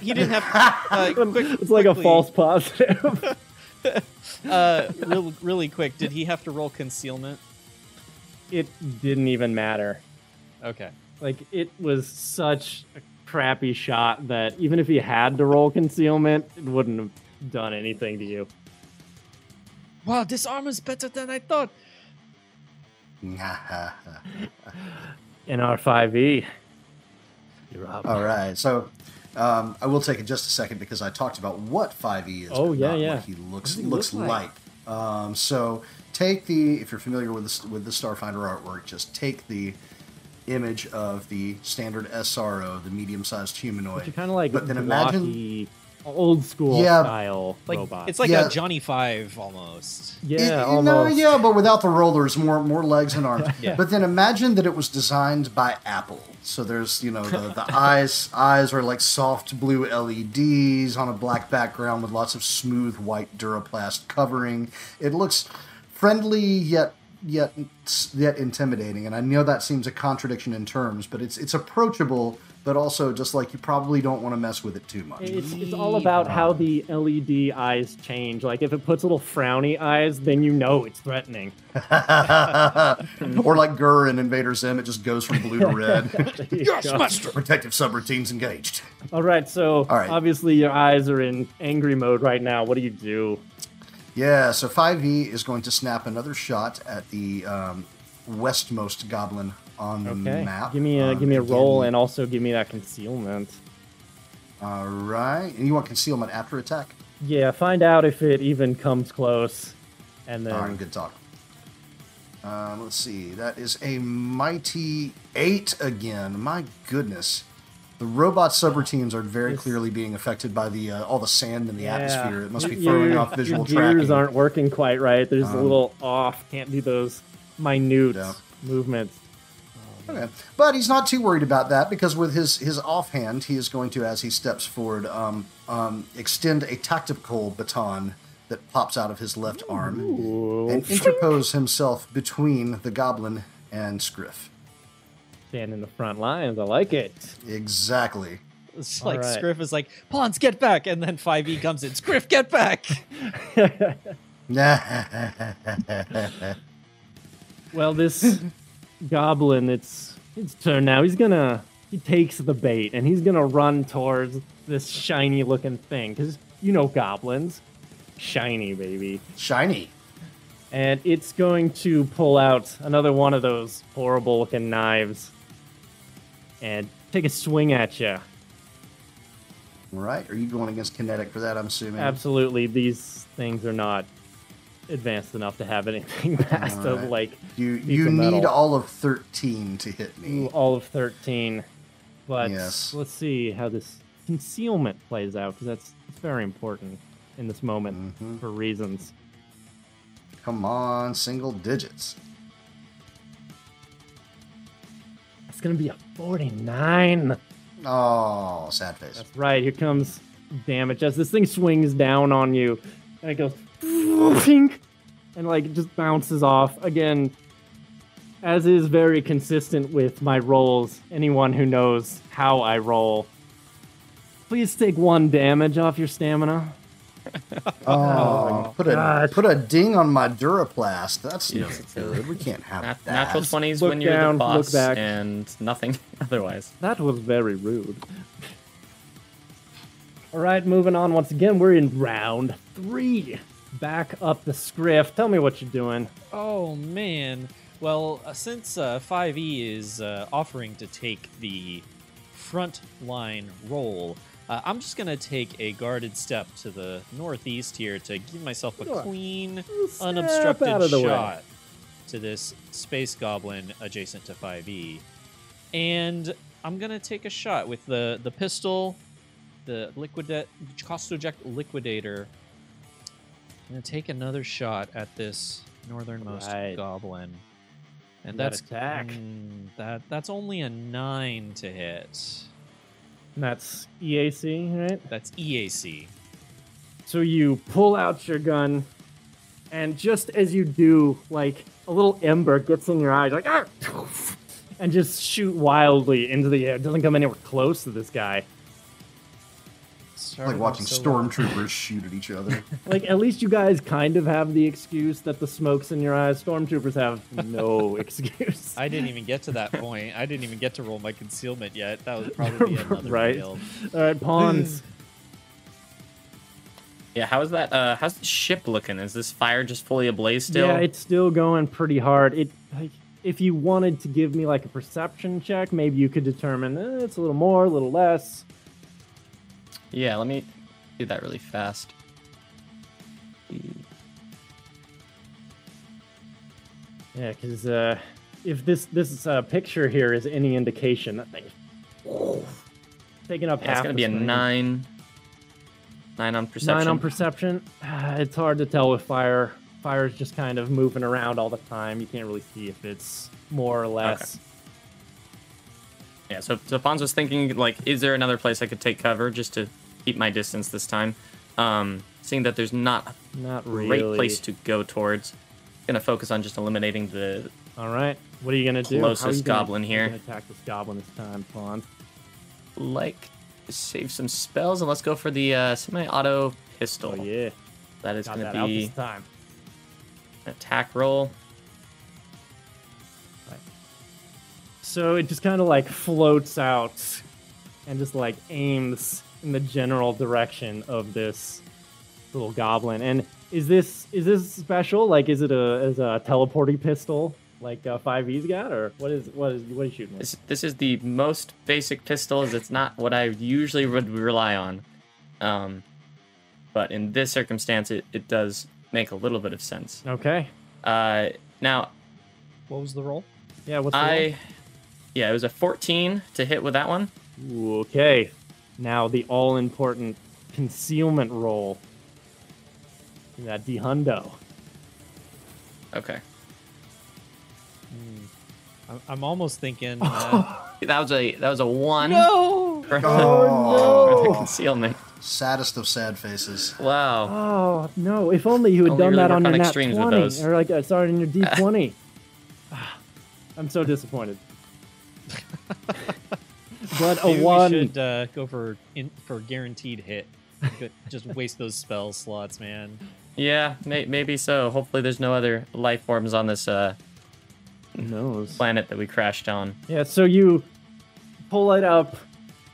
[SPEAKER 2] he didn't have. Uh, [LAUGHS] quick,
[SPEAKER 1] it's like a false positive.
[SPEAKER 2] Uh, real, really quick. Did he have to roll concealment?
[SPEAKER 1] It didn't even matter.
[SPEAKER 2] Okay.
[SPEAKER 1] Like it was such a crappy shot that even if he had to roll concealment, it wouldn't have done anything to you.
[SPEAKER 6] Wow, this armor's better than I thought.
[SPEAKER 1] In our 5e, you're up.
[SPEAKER 3] All right. So um, I will take it just a second because I talked about what 5e is.
[SPEAKER 1] Oh,
[SPEAKER 3] but
[SPEAKER 1] yeah,
[SPEAKER 3] not
[SPEAKER 1] yeah.
[SPEAKER 3] What he looks
[SPEAKER 1] does he
[SPEAKER 3] looks
[SPEAKER 1] look
[SPEAKER 3] like.
[SPEAKER 1] like?
[SPEAKER 3] Um, so take the if you're familiar with the with the Starfinder artwork, just take the image of the standard SRO, the medium-sized humanoid.
[SPEAKER 1] You're kind of like
[SPEAKER 3] but then imagine
[SPEAKER 1] blocky, old school
[SPEAKER 3] Yeah.
[SPEAKER 1] style
[SPEAKER 2] Like
[SPEAKER 1] robot.
[SPEAKER 2] it's like
[SPEAKER 3] Yeah.
[SPEAKER 2] a Johnny Five almost.
[SPEAKER 1] yeah,
[SPEAKER 3] It- you
[SPEAKER 1] almost.
[SPEAKER 3] know, yeah, but without the rollers, more more legs and arms. [LAUGHS]
[SPEAKER 2] Yeah.
[SPEAKER 3] But then imagine that it was designed by Apple. So there's, you know, the, the [LAUGHS] eyes eyes are like soft blue LEDs on a black background with lots of smooth white Duraplast covering. It looks friendly yet yet yet intimidating. And I know that seems a contradiction in terms, but it's it's approachable, but also just like you probably don't want to mess with it too much.
[SPEAKER 1] It's, it's all about how the LED eyes change. Like if it puts little frowny eyes, then you know it's threatening. [LAUGHS]
[SPEAKER 3] or like GIR in Invader Zim, it just goes from blue to [LAUGHS] red.
[SPEAKER 1] You [LAUGHS] go.
[SPEAKER 3] Protective subroutines engaged.
[SPEAKER 1] All right, so
[SPEAKER 3] All right.
[SPEAKER 1] obviously your eyes are in angry mode right now. What do you do?
[SPEAKER 3] Yeah, so 5e is going to snap another shot at the um, westmost goblin on the
[SPEAKER 1] Okay,
[SPEAKER 3] map.
[SPEAKER 1] give me a
[SPEAKER 3] Um,
[SPEAKER 1] give me a
[SPEAKER 3] again,
[SPEAKER 1] roll and also give me that concealment.
[SPEAKER 3] All right, and you want concealment after attack?
[SPEAKER 1] Yeah, find out if it even comes close, and then
[SPEAKER 3] All right, good talk. Um, let's see, that is a mighty eight again. My goodness. The robot subroutines are very
[SPEAKER 1] This-
[SPEAKER 3] clearly being affected by the uh, all the sand in the
[SPEAKER 1] Yeah.
[SPEAKER 3] atmosphere. It must be throwing
[SPEAKER 1] your-
[SPEAKER 3] off visual
[SPEAKER 1] your gears
[SPEAKER 3] tracking.
[SPEAKER 1] aren't working quite right. There's a
[SPEAKER 3] Um,
[SPEAKER 1] little off. Can't do those minute
[SPEAKER 3] Yeah.
[SPEAKER 1] movements.
[SPEAKER 3] Okay. But he's not too worried about that because with his, his offhand, he is going to, as he steps forward, um, um, extend a tactical baton that pops out of his left arm and interpose himself between the goblin and Scriff.
[SPEAKER 1] Stand in the front lines. I like it.
[SPEAKER 3] Exactly.
[SPEAKER 2] It's like
[SPEAKER 1] Alright.
[SPEAKER 2] Scriff is like, Pons, get back, and then Five E comes in. Scriff, get back. [LAUGHS]
[SPEAKER 1] Well, this goblin, it's his turn now. He's gonna he takes the bait and he's gonna run towards this shiny looking thing because you know goblins, shiny baby,
[SPEAKER 3] Shiny.
[SPEAKER 1] and it's going to pull out another one of those horrible looking knives and take a swing at you.
[SPEAKER 3] Right. Are you going against kinetic for that? I'm assuming.
[SPEAKER 1] Absolutely, these things are not advanced enough to have anything [LAUGHS] past of like
[SPEAKER 3] You you
[SPEAKER 1] of
[SPEAKER 3] need
[SPEAKER 1] metal.
[SPEAKER 3] all of 13 to hit me.
[SPEAKER 1] all of 13. But
[SPEAKER 3] Yes.
[SPEAKER 1] let's see how this concealment plays out because that's very important. in this moment
[SPEAKER 3] Mhm.
[SPEAKER 1] for reasons.
[SPEAKER 3] Come on, single digits.
[SPEAKER 1] It's gonna be a 49.
[SPEAKER 3] Oh, sad face.
[SPEAKER 1] That's right. Here comes damage as this thing swings down on you, and it goes pink, and like just bounces off again. As is very consistent with my rolls. Anyone who knows how I roll, please take one damage off your stamina. [LAUGHS]
[SPEAKER 3] Oh, put a
[SPEAKER 1] gosh.
[SPEAKER 3] put a ding on my Duraplast. That's
[SPEAKER 5] Yeah.
[SPEAKER 3] no good. We can't have
[SPEAKER 5] Nat-
[SPEAKER 3] that.
[SPEAKER 5] natural 20s
[SPEAKER 1] Look
[SPEAKER 5] when you're
[SPEAKER 1] down,
[SPEAKER 5] the
[SPEAKER 1] look
[SPEAKER 5] boss
[SPEAKER 1] back.
[SPEAKER 5] and nothing [LAUGHS] otherwise.
[SPEAKER 1] That was very rude. All right, moving on. Once again, we're in round three. Back up the script. Tell me what you're doing.
[SPEAKER 2] Oh man. Well, uh, since uh, 5e is uh, offering to take the front line role, uh, I'm just gonna take a guarded step to the northeast here to give myself a clean, unobstructed
[SPEAKER 1] the way.
[SPEAKER 2] shot to this space goblin adjacent to 5e, and I'm gonna take a shot with the the pistol, the liquidate Kostoject liquidator. I'm gonna take another shot at this northernmost
[SPEAKER 1] Right.
[SPEAKER 2] goblin, and
[SPEAKER 1] That
[SPEAKER 2] that's
[SPEAKER 1] attack.
[SPEAKER 2] mm, that that's only a nine to hit.
[SPEAKER 1] That's EAC, right?
[SPEAKER 2] That's EAC.
[SPEAKER 1] So you pull out your gun, and just as you do, like a little ember gets in your eyes, like ah, and just shoot wildly into the air. It doesn't come anywhere close to this guy.
[SPEAKER 3] Like watching stormtroopers shoot at each other. [LAUGHS]
[SPEAKER 1] Like at least you guys kind of have the excuse that the smoke's in your eyes. Stormtroopers have no [LAUGHS] excuse.
[SPEAKER 2] I didn't even get to that point. I didn't even get to roll my concealment yet. That would probably be [LAUGHS] another
[SPEAKER 1] Right.
[SPEAKER 2] fail.
[SPEAKER 1] All right, Pons.
[SPEAKER 5] Yeah, how's that? Uh, how's the ship looking? Is this fire just fully ablaze still?
[SPEAKER 1] Yeah, it's still going pretty hard. It like if you wanted to give me like a perception check, maybe you could determine eh, it's a little more, a little less.
[SPEAKER 5] Yeah, let me do that really fast.
[SPEAKER 1] Yeah, because uh, if this this uh, picture here is any indication, that thing taking up
[SPEAKER 5] Yeah, it's gonna be a nine. Nine on perception.
[SPEAKER 1] Nine on perception. Ah, [SIGHS] It's hard to tell with fire. Fire is just kind of moving around all the time. You can't really see if it's more or less. Okay.
[SPEAKER 5] Yeah, so, so Pons was thinking, like, is there another place I could take cover just to keep my distance this time? Um, seeing that there's not
[SPEAKER 1] Not
[SPEAKER 5] a
[SPEAKER 1] really.
[SPEAKER 5] great place to go towards, gonna focus on just eliminating the.
[SPEAKER 1] All right. What are you gonna do?
[SPEAKER 5] Closest
[SPEAKER 1] you gonna-
[SPEAKER 5] goblin here.
[SPEAKER 1] attack this goblin this time, Pons.
[SPEAKER 5] Like, save some spells and let's go for the uh, semi-auto pistol.
[SPEAKER 1] Oh yeah,
[SPEAKER 5] That is
[SPEAKER 1] got
[SPEAKER 5] gonna
[SPEAKER 1] that
[SPEAKER 5] be
[SPEAKER 1] this time.
[SPEAKER 5] attack roll.
[SPEAKER 1] So it just kind of like floats out and just like aims in the general direction of this little goblin. And is this is this special? Like, is it a is a teleporting pistol like uh, Five E's got, or what is what is what is shooting? With?
[SPEAKER 5] This, this is the most basic pistol, as it's not what I usually would rely on. Um, but in this circumstance, it, it does make a little bit of sense.
[SPEAKER 1] Okay,
[SPEAKER 5] Uh, now,
[SPEAKER 2] What was the roll?
[SPEAKER 1] yeah. What's the
[SPEAKER 5] I, yeah, it was a 14 to hit with that one.
[SPEAKER 1] Ooh, okay? Now the all important concealment roll. That D hundo.
[SPEAKER 5] Okay,
[SPEAKER 2] I'm, I'm almost thinking. [LAUGHS] Uh,
[SPEAKER 5] that was a that was a one
[SPEAKER 2] no.
[SPEAKER 5] for,
[SPEAKER 3] Oh,
[SPEAKER 5] for the concealment.
[SPEAKER 3] Saddest of sad faces.
[SPEAKER 5] Wow.
[SPEAKER 1] Oh no! If only you had
[SPEAKER 5] Only
[SPEAKER 1] done
[SPEAKER 5] really
[SPEAKER 1] that on
[SPEAKER 5] work
[SPEAKER 1] your
[SPEAKER 5] on
[SPEAKER 1] nat
[SPEAKER 5] extremes with
[SPEAKER 1] twenty,
[SPEAKER 5] those.
[SPEAKER 1] or like uh, sorry, on your D twenty. [LAUGHS] I'm so disappointed. [LAUGHS] but a
[SPEAKER 2] Maybe
[SPEAKER 1] one.
[SPEAKER 2] we should uh, go for in, for guaranteed hit. Good- Just waste those spell slots, man.
[SPEAKER 5] Yeah, may, maybe so. Hopefully, there's no other life forms on this uh,
[SPEAKER 1] knows?
[SPEAKER 5] planet that we crashed on.
[SPEAKER 1] Yeah. So you pull it up,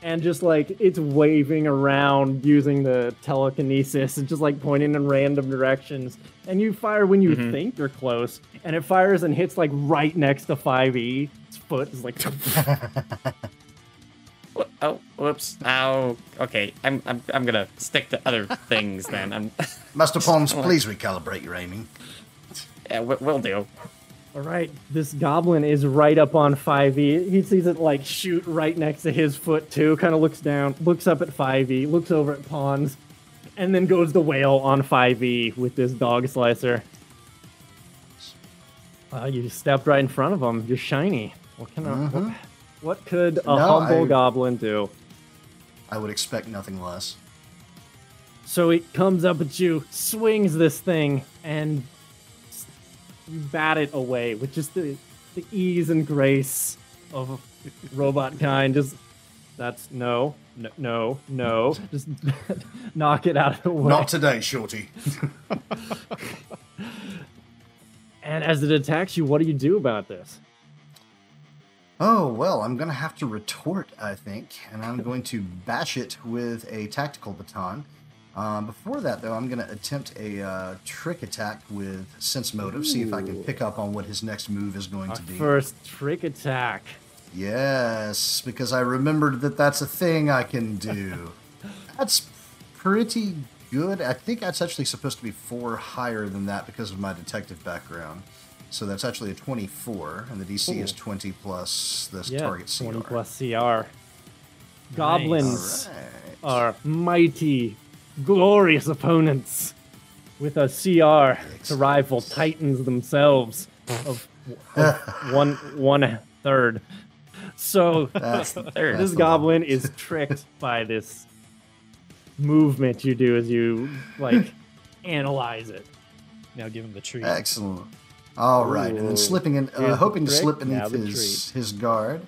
[SPEAKER 1] and just like it's waving around using the telekinesis and just like pointing in random directions. And you fire when you
[SPEAKER 5] Mhm.
[SPEAKER 1] think you're close, and it fires and hits like right next to Five E. Its foot is like. [LAUGHS] [LAUGHS]
[SPEAKER 5] Wh- Oh, whoops. Ow. Okay, I'm, I'm, I'm gonna stick to other things then. I'm, [LAUGHS]
[SPEAKER 3] Master Pons, please recalibrate your aiming.
[SPEAKER 5] yeah, we- we'll do.
[SPEAKER 1] All right, this goblin is right up on 5e. He sees it like shoot right next to his foot too. Kind of looks down, looks up at 5e, looks over at Pons, and then goes the whale on 5e with this dog slicer. Uh, you just stepped right in front of him. You're shiny. What can I, what, what could a.
[SPEAKER 3] No,
[SPEAKER 1] humble
[SPEAKER 3] I-
[SPEAKER 1] goblin do?
[SPEAKER 3] I would expect nothing less.
[SPEAKER 1] So it comes up at you, swings this thing, and you bat it away with just the, the ease and grace of a robot kind. Just that's no, no, no, no. [LAUGHS] Just [LAUGHS] knock it out of the way.
[SPEAKER 3] Not today, Shorty. [LAUGHS]
[SPEAKER 1] and as it attacks you, what do you do about this?
[SPEAKER 3] Oh, well, I'm going to have to retort, I think, and I'm going to bash it with a tactical baton. Um, before that, though, I'm going to attempt a uh, trick attack with Sense Motive, see if I can pick up on what his next move is going
[SPEAKER 1] Our
[SPEAKER 3] to be.
[SPEAKER 1] first trick attack.
[SPEAKER 3] Yes, because I remembered that that's a thing I can do. [LAUGHS] that's pretty good. I think that's actually supposed to be four higher than that because of my detective background. So that's actually a 24, and the DC is 20 plus this
[SPEAKER 1] Yeah,
[SPEAKER 3] target CR.
[SPEAKER 1] 20 plus CR. Goblins
[SPEAKER 3] right.
[SPEAKER 1] are mighty, glorious opponents with a CR to rival titans themselves of, of [LAUGHS] one one third. So
[SPEAKER 3] That's, [LAUGHS]
[SPEAKER 5] Third.
[SPEAKER 3] that's
[SPEAKER 1] this goblin is tricked by this movement you do as you like [LAUGHS] analyze it.
[SPEAKER 2] Now give him the treat.
[SPEAKER 3] Excellent. All right, and then slipping in, uh, hoping to slip beneath his his guard.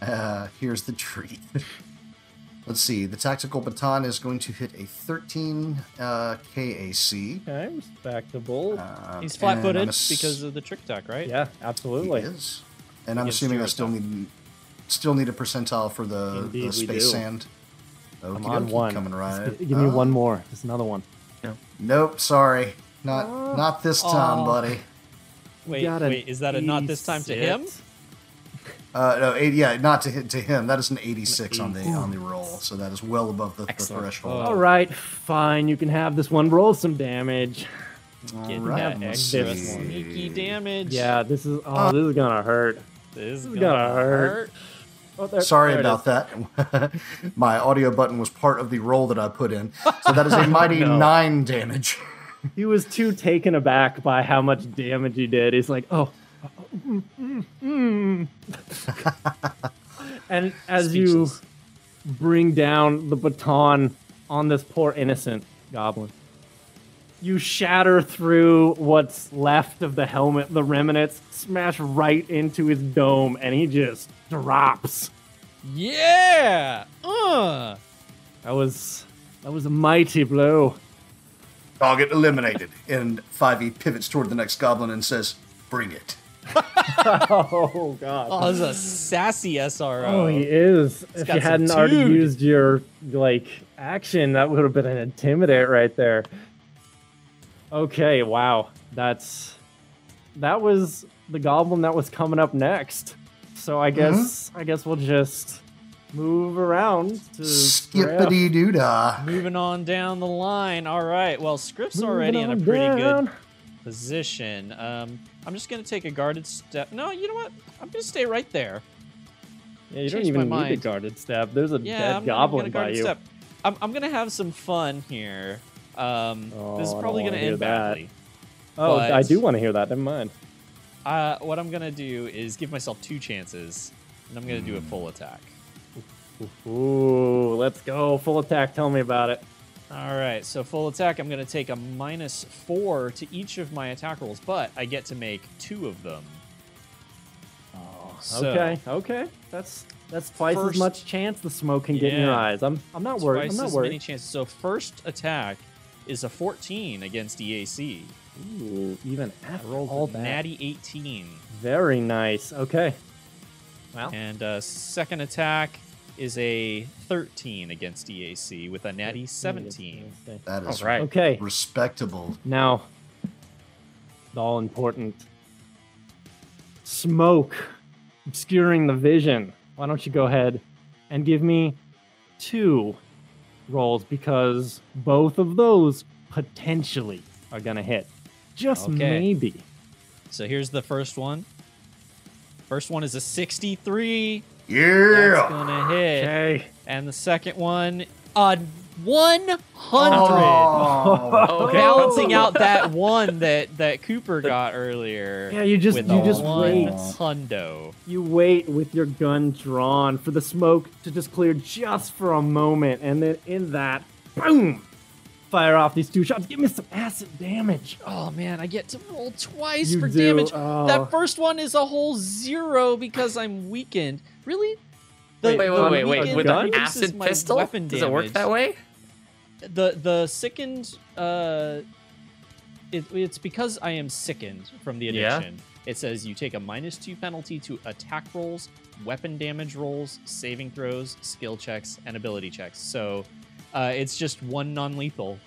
[SPEAKER 3] Uh, here's the treat. [LAUGHS] Let's see. The tactical baton is going to hit a 13 uh, KAC.
[SPEAKER 1] Okay, respectable.
[SPEAKER 3] Um,
[SPEAKER 2] He's flat-footed
[SPEAKER 3] ass-
[SPEAKER 2] because of the trick attack, right?
[SPEAKER 1] yeah,
[SPEAKER 3] he
[SPEAKER 1] absolutely.
[SPEAKER 3] is. And I'm assuming I still
[SPEAKER 2] attack.
[SPEAKER 3] need still need a percentile for the,
[SPEAKER 1] Indeed,
[SPEAKER 3] the space
[SPEAKER 1] do.
[SPEAKER 3] sand.
[SPEAKER 1] I'm on
[SPEAKER 3] dokie,
[SPEAKER 1] one.
[SPEAKER 3] Coming right.
[SPEAKER 1] gi- give me
[SPEAKER 3] Oh,
[SPEAKER 1] one more. There's another one.
[SPEAKER 3] Nope. Sorry. Not not this time,
[SPEAKER 2] Aw.
[SPEAKER 3] buddy.
[SPEAKER 2] Wait, wait, is that a not this time to him?
[SPEAKER 3] Uh, no, eight, yeah, not to hit to him. That is an 86 on the on the roll, so that is well above the, the
[SPEAKER 5] Excellent.
[SPEAKER 3] threshold.
[SPEAKER 1] All right, fine. You can have this one. Roll some damage.
[SPEAKER 3] All
[SPEAKER 2] Get
[SPEAKER 3] right,
[SPEAKER 2] that
[SPEAKER 3] let's
[SPEAKER 2] extra
[SPEAKER 3] see.
[SPEAKER 2] sneaky damage.
[SPEAKER 1] Yeah, this is. Oh, this is gonna hurt.
[SPEAKER 2] this is
[SPEAKER 1] is
[SPEAKER 2] gonna,
[SPEAKER 1] gonna hurt.
[SPEAKER 2] hurt.
[SPEAKER 1] Oh, there-
[SPEAKER 3] Sorry
[SPEAKER 1] there
[SPEAKER 3] about that. [LAUGHS] My audio button was part of the roll that I put in, so that is a [LAUGHS] mighty
[SPEAKER 1] no.
[SPEAKER 3] nine damage.
[SPEAKER 1] He was too taken aback by how much damage he did. He's like, oh. mm, mm, mm." and as you bring down the baton on this poor innocent goblin, you shatter through what's left of the helmet, the remnants, smash right into his dome, and he just drops.
[SPEAKER 2] Yeah. Uh.
[SPEAKER 1] That was that was a mighty blow.
[SPEAKER 3] Target eliminated. And 5e pivots toward the next goblin and says, Bring it. [LAUGHS]
[SPEAKER 1] Oh god.
[SPEAKER 2] Oh, this is a sassy SRO.
[SPEAKER 1] Oh, he is. if you hadn't already used your like action, that would have been an intimidate right there. Okay, wow. That's that was the goblin that was coming up next. So I mm-hmm. guess I guess we'll just move around to Scriff.
[SPEAKER 3] Skippity doo dah.
[SPEAKER 2] Moving on down the line. All right. Well, Scriff's
[SPEAKER 1] Moving
[SPEAKER 2] already in a pretty
[SPEAKER 1] down.
[SPEAKER 2] good position. Um, I'm just gonna take a guarded step. No, you know what? I'm gonna stay right there.
[SPEAKER 1] Yeah, you don't even need a guarded step. There's a
[SPEAKER 2] Yeah,
[SPEAKER 1] dead
[SPEAKER 2] I'm, I'm
[SPEAKER 1] goblin by you.
[SPEAKER 2] step. I'm, I'm gonna have some fun here. Um,
[SPEAKER 1] Oh,
[SPEAKER 2] this is probably gonna
[SPEAKER 1] hear
[SPEAKER 2] end
[SPEAKER 1] that.
[SPEAKER 2] badly.
[SPEAKER 1] Oh,
[SPEAKER 2] but-
[SPEAKER 1] I do want to hear that. Never mind.
[SPEAKER 2] Uh, what I'm gonna do is give myself two chances, and I'm gonna do
[SPEAKER 1] Hmm.
[SPEAKER 2] a full attack.
[SPEAKER 1] Ooh, let's go. Full attack. Tell me about it.
[SPEAKER 2] All right, so full attack. I'm gonna take a minus four to each of my attack rolls, but I get to make two of them. So,
[SPEAKER 1] okay, okay. That's that's twice
[SPEAKER 2] First-
[SPEAKER 1] as much chance the smoke can get in your eyes. I'm I'm not worried. I'm not worried.
[SPEAKER 2] many chances. So first attack is a 14 against EAC.
[SPEAKER 1] Ooh, even
[SPEAKER 2] I
[SPEAKER 1] after
[SPEAKER 2] rolled
[SPEAKER 1] all that.
[SPEAKER 2] natty 18.
[SPEAKER 1] Very nice. Okay. Well,
[SPEAKER 2] And uh, second attack is a 13 against EAC with a natty 17.
[SPEAKER 3] That is
[SPEAKER 5] All right.
[SPEAKER 1] Okay.
[SPEAKER 3] respectable.
[SPEAKER 1] Now, the all important smoke obscuring the vision. Why don't you go ahead and give me two rolls because both of those potentially are gonna hit. Just
[SPEAKER 2] Okay.
[SPEAKER 1] maybe.
[SPEAKER 2] So here's the first one. First one is a 63. That's
[SPEAKER 3] Yeah.
[SPEAKER 2] gonna hit.
[SPEAKER 1] Okay.
[SPEAKER 2] And the second one, a 100.
[SPEAKER 3] Oh, [LAUGHS]
[SPEAKER 5] Okay.
[SPEAKER 2] Balancing out that one that that Cooper got earlier.
[SPEAKER 1] Yeah, you just
[SPEAKER 2] with
[SPEAKER 1] you
[SPEAKER 2] a
[SPEAKER 1] just
[SPEAKER 2] one
[SPEAKER 1] wait.
[SPEAKER 2] hundo.
[SPEAKER 1] You wait with your gun drawn for the smoke to just clear just for a moment, and then in that, boom, fire off these two shots. Give me some acid damage.
[SPEAKER 2] Oh man, I get to roll twice
[SPEAKER 1] You
[SPEAKER 2] for
[SPEAKER 1] do,
[SPEAKER 2] damage.
[SPEAKER 1] oh.
[SPEAKER 2] That first one is a whole zero because I'm weakened. Really? The-
[SPEAKER 5] Wait, wait, wait, wait.
[SPEAKER 2] weakened
[SPEAKER 5] With an acid pistol?
[SPEAKER 2] weapon
[SPEAKER 5] Does it work that way?
[SPEAKER 2] The the sickened uh it, it's because I am sickened from the
[SPEAKER 5] Yeah.
[SPEAKER 2] addiction. It says you take a minus two penalty to attack rolls, weapon damage rolls, saving throws, skill checks, and ability checks. So uh, it's just one non-lethal.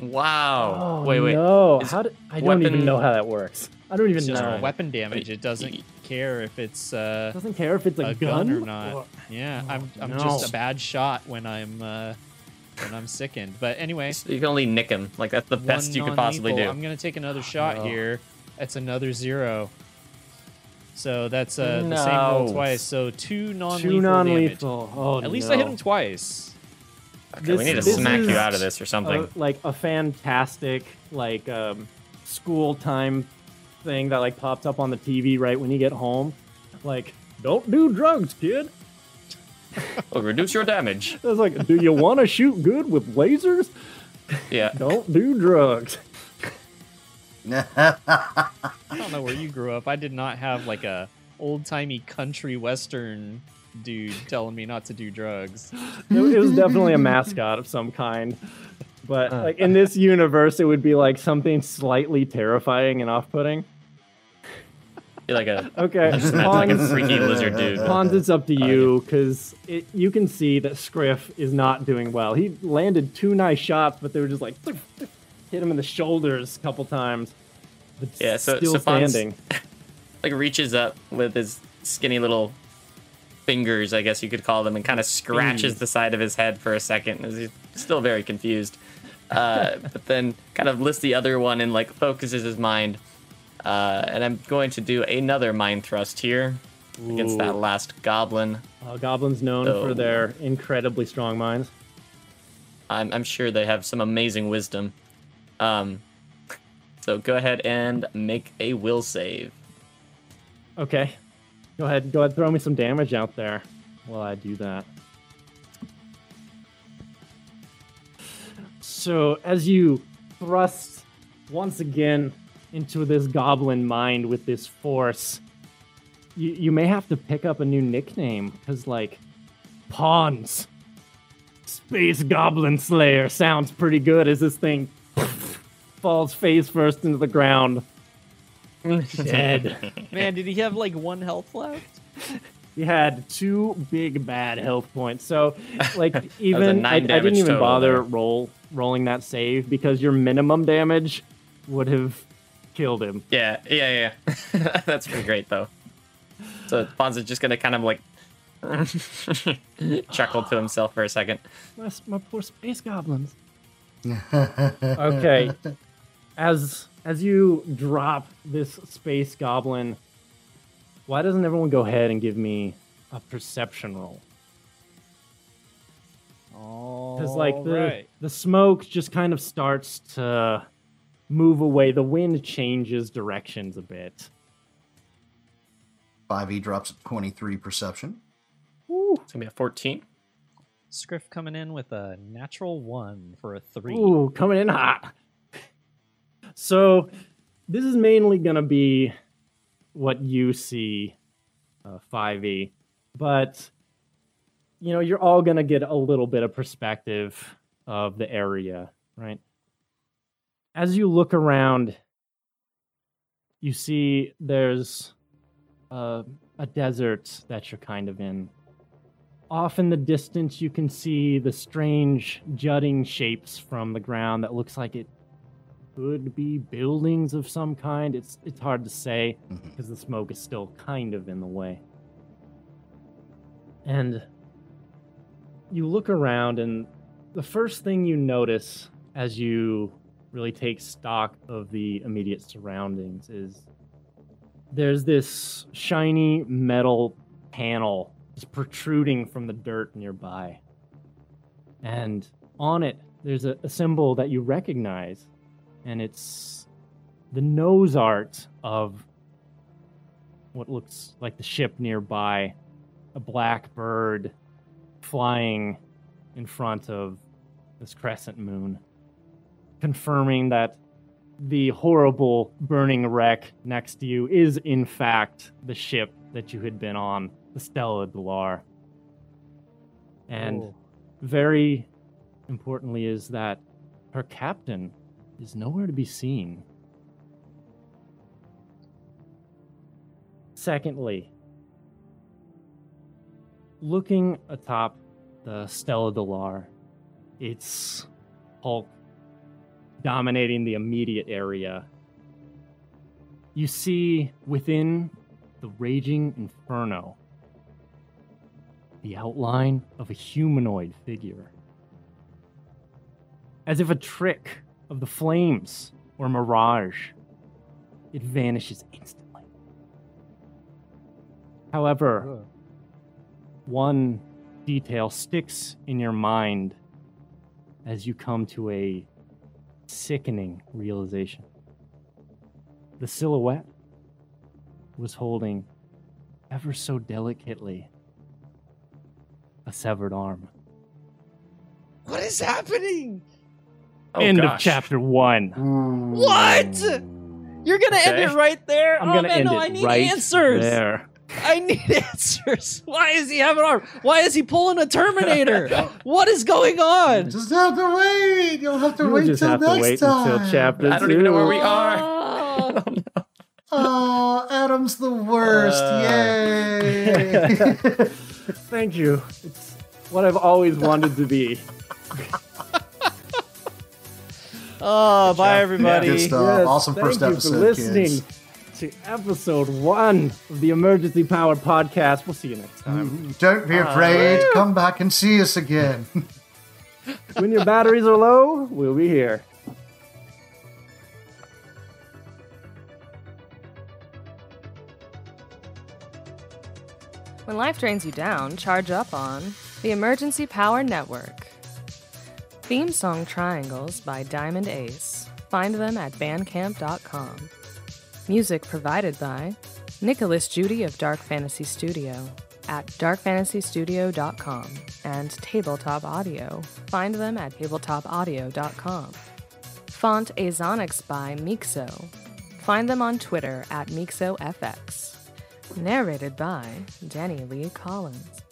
[SPEAKER 5] Wow.
[SPEAKER 1] Oh,
[SPEAKER 5] wait, wait.
[SPEAKER 1] No,
[SPEAKER 5] Is
[SPEAKER 1] how do, I don't even know how that works. I don't even
[SPEAKER 2] It's just
[SPEAKER 1] know.
[SPEAKER 2] weapon damage. It doesn't care if it's uh,
[SPEAKER 1] Doesn't care if it's a,
[SPEAKER 2] a gun or
[SPEAKER 1] gun
[SPEAKER 2] not. Yeah, I'm I'm
[SPEAKER 1] no.
[SPEAKER 2] just a bad shot when I'm uh, when I'm sickened. But anyway,
[SPEAKER 5] So you can only nick him. Like that's the best you could possibly do.
[SPEAKER 2] I'm gonna take another shot
[SPEAKER 1] no.
[SPEAKER 2] here. That's another zero. So that's uh, the same roll twice. So two non-lethal.
[SPEAKER 1] Two non-lethal. Oh,
[SPEAKER 2] At least. I hit him twice.
[SPEAKER 5] Okay, we need to smack you out of this or something.
[SPEAKER 1] a, like a fantastic like um, school time thing that like pops up on the TV right when you get home. Like, don't do drugs, kid. [LAUGHS]
[SPEAKER 5] oh, reduce your damage.
[SPEAKER 1] It's like, do you want to shoot good with lasers?
[SPEAKER 5] Yeah. [LAUGHS]
[SPEAKER 1] Don't do drugs. [LAUGHS]
[SPEAKER 2] I don't know where you grew up. I did not have like a old-timey country western dude telling me not to do drugs.
[SPEAKER 1] It, it was definitely a mascot of some kind. But like in this universe, it would be like something slightly terrifying and off-putting.
[SPEAKER 5] You're like a
[SPEAKER 1] Okay,
[SPEAKER 5] imagine like a
[SPEAKER 1] Pons-
[SPEAKER 5] freaky lizard dude.
[SPEAKER 1] Pons, it's up to you because you can see that Scriff is not doing well. He landed two nice shots, but they were just like [LAUGHS] hit him in the shoulders a couple times. But
[SPEAKER 5] Yeah, so-
[SPEAKER 1] still
[SPEAKER 5] so Pons-
[SPEAKER 1] standing. [LAUGHS]
[SPEAKER 5] like reaches up with his skinny little fingers, I guess you could call them, and kind of scratches the side of his head for a second as he's still very confused. Uh, but then kind of lifts the other one and like focuses his mind. Uh, and I'm going to do another mind thrust here against that last goblin.
[SPEAKER 1] Uh, goblins known
[SPEAKER 5] Oh.
[SPEAKER 1] for their incredibly strong minds.
[SPEAKER 5] I'm, I'm sure they have some amazing wisdom. Um, [LAUGHS] so go ahead and make a will save.
[SPEAKER 1] Okay, go ahead. Go ahead. Throw me some damage out there while I do that. So as you thrust once again into this goblin mind with this force, you you may have to pick up a new nickname because like Pons. Space Goblin Slayer sounds pretty good as this thing [LAUGHS] falls face first into the ground. [LAUGHS] Dead.
[SPEAKER 2] Man, did he have like one health left?
[SPEAKER 1] He had two big bad health points. So, like, [LAUGHS] even I, I didn't even
[SPEAKER 5] total
[SPEAKER 1] bother
[SPEAKER 5] there.
[SPEAKER 1] roll rolling that save because your minimum damage would have killed him.
[SPEAKER 5] Yeah, yeah, yeah. [LAUGHS] That's pretty great though. So Pons is just gonna kind of like [LAUGHS] chuckle to himself for a second.
[SPEAKER 1] My, my poor space goblins. [LAUGHS] okay, as as you drop this space goblin, why doesn't everyone go ahead and give me a perception roll? because like the
[SPEAKER 2] Alright.
[SPEAKER 1] the smoke just kind of starts to move away. The wind changes directions a bit.
[SPEAKER 3] 5e drops at 23 perception.
[SPEAKER 5] It's gonna be a 14.
[SPEAKER 2] Scriff coming in with a natural one for a three.
[SPEAKER 1] Ooh, coming in hot. So this is mainly gonna be what you see, uh, 5e, but you know you're all gonna get a little bit of perspective of the area, right? As you look around, you see there's uh, a desert that you're kind of in. Off in the distance, you can see the strange jutting shapes from the ground that looks like it could be buildings of some kind. It's it's hard to say because the smoke is still kind of in the way. And you look around, and the first thing you notice as you really take stock of the immediate surroundings is there's this shiny metal panel just protruding from the dirt nearby. And On it, there's a, a symbol that you recognize, and it's the nose art of what looks like the ship nearby a black bird flying in front of this crescent moon, confirming that the horrible burning wreck next to you is, in fact, the ship that you had been on, the Stella Delar. And
[SPEAKER 7] Oh.
[SPEAKER 1] very importantly, is that her captain is nowhere to be seen. Secondly, looking atop the Stella Delar, its hulk dominating the immediate area, you see within the raging inferno the outline of a humanoid figure. As if a trick of the flames or mirage, it vanishes instantly. However, one detail sticks in your mind as you come to a sickening realization. The silhouette was holding ever so delicately a severed arm.
[SPEAKER 2] What is happening?
[SPEAKER 5] Oh,
[SPEAKER 1] End of chapter one.
[SPEAKER 2] What? You're gonna end it right there?
[SPEAKER 1] I'm
[SPEAKER 2] oh
[SPEAKER 1] gonna
[SPEAKER 2] man,
[SPEAKER 1] end
[SPEAKER 2] no,
[SPEAKER 1] it
[SPEAKER 2] I need
[SPEAKER 1] right
[SPEAKER 2] answers.
[SPEAKER 1] there.
[SPEAKER 2] I need [LAUGHS] answers. Why is he having an arm? Why is he pulling a Terminator? [LAUGHS] what is going on?
[SPEAKER 3] Just have to wait. You'll have to
[SPEAKER 1] You'll
[SPEAKER 3] wait
[SPEAKER 1] just
[SPEAKER 3] till
[SPEAKER 1] have
[SPEAKER 3] next
[SPEAKER 1] to wait
[SPEAKER 3] time.
[SPEAKER 1] until chapter
[SPEAKER 5] I don't even know where we are.
[SPEAKER 2] Oh, [LAUGHS]
[SPEAKER 3] Oh, Adam's the worst.
[SPEAKER 5] Uh.
[SPEAKER 3] Yay.
[SPEAKER 1] Thank you. It's what I've always wanted to be.
[SPEAKER 2] oh bye everybody.
[SPEAKER 3] Good stuff. awesome
[SPEAKER 1] thank
[SPEAKER 3] first
[SPEAKER 1] you
[SPEAKER 3] episode,
[SPEAKER 1] for listening
[SPEAKER 3] kids.
[SPEAKER 1] To episode one of the Emergency Powered Podcast. We'll see you next time.
[SPEAKER 3] Mm, don't be afraid. Come back and see us again. [LAUGHS]
[SPEAKER 1] when your batteries are low, we'll be here.
[SPEAKER 8] When life drains you down, charge up on the Emergency Power Network. Theme song Triangles by Diamond Ace. Find them at bandcamp.com. Music provided by Nicolas Jeudy of Dark Fantasy Studio at darkfantasystudio.com and Tabletop Audio. Find them at tabletopaudio.com. Font Azonics by Mixo. Find them on Twitter at MixoFX. Narrated by Danny Lee Collins.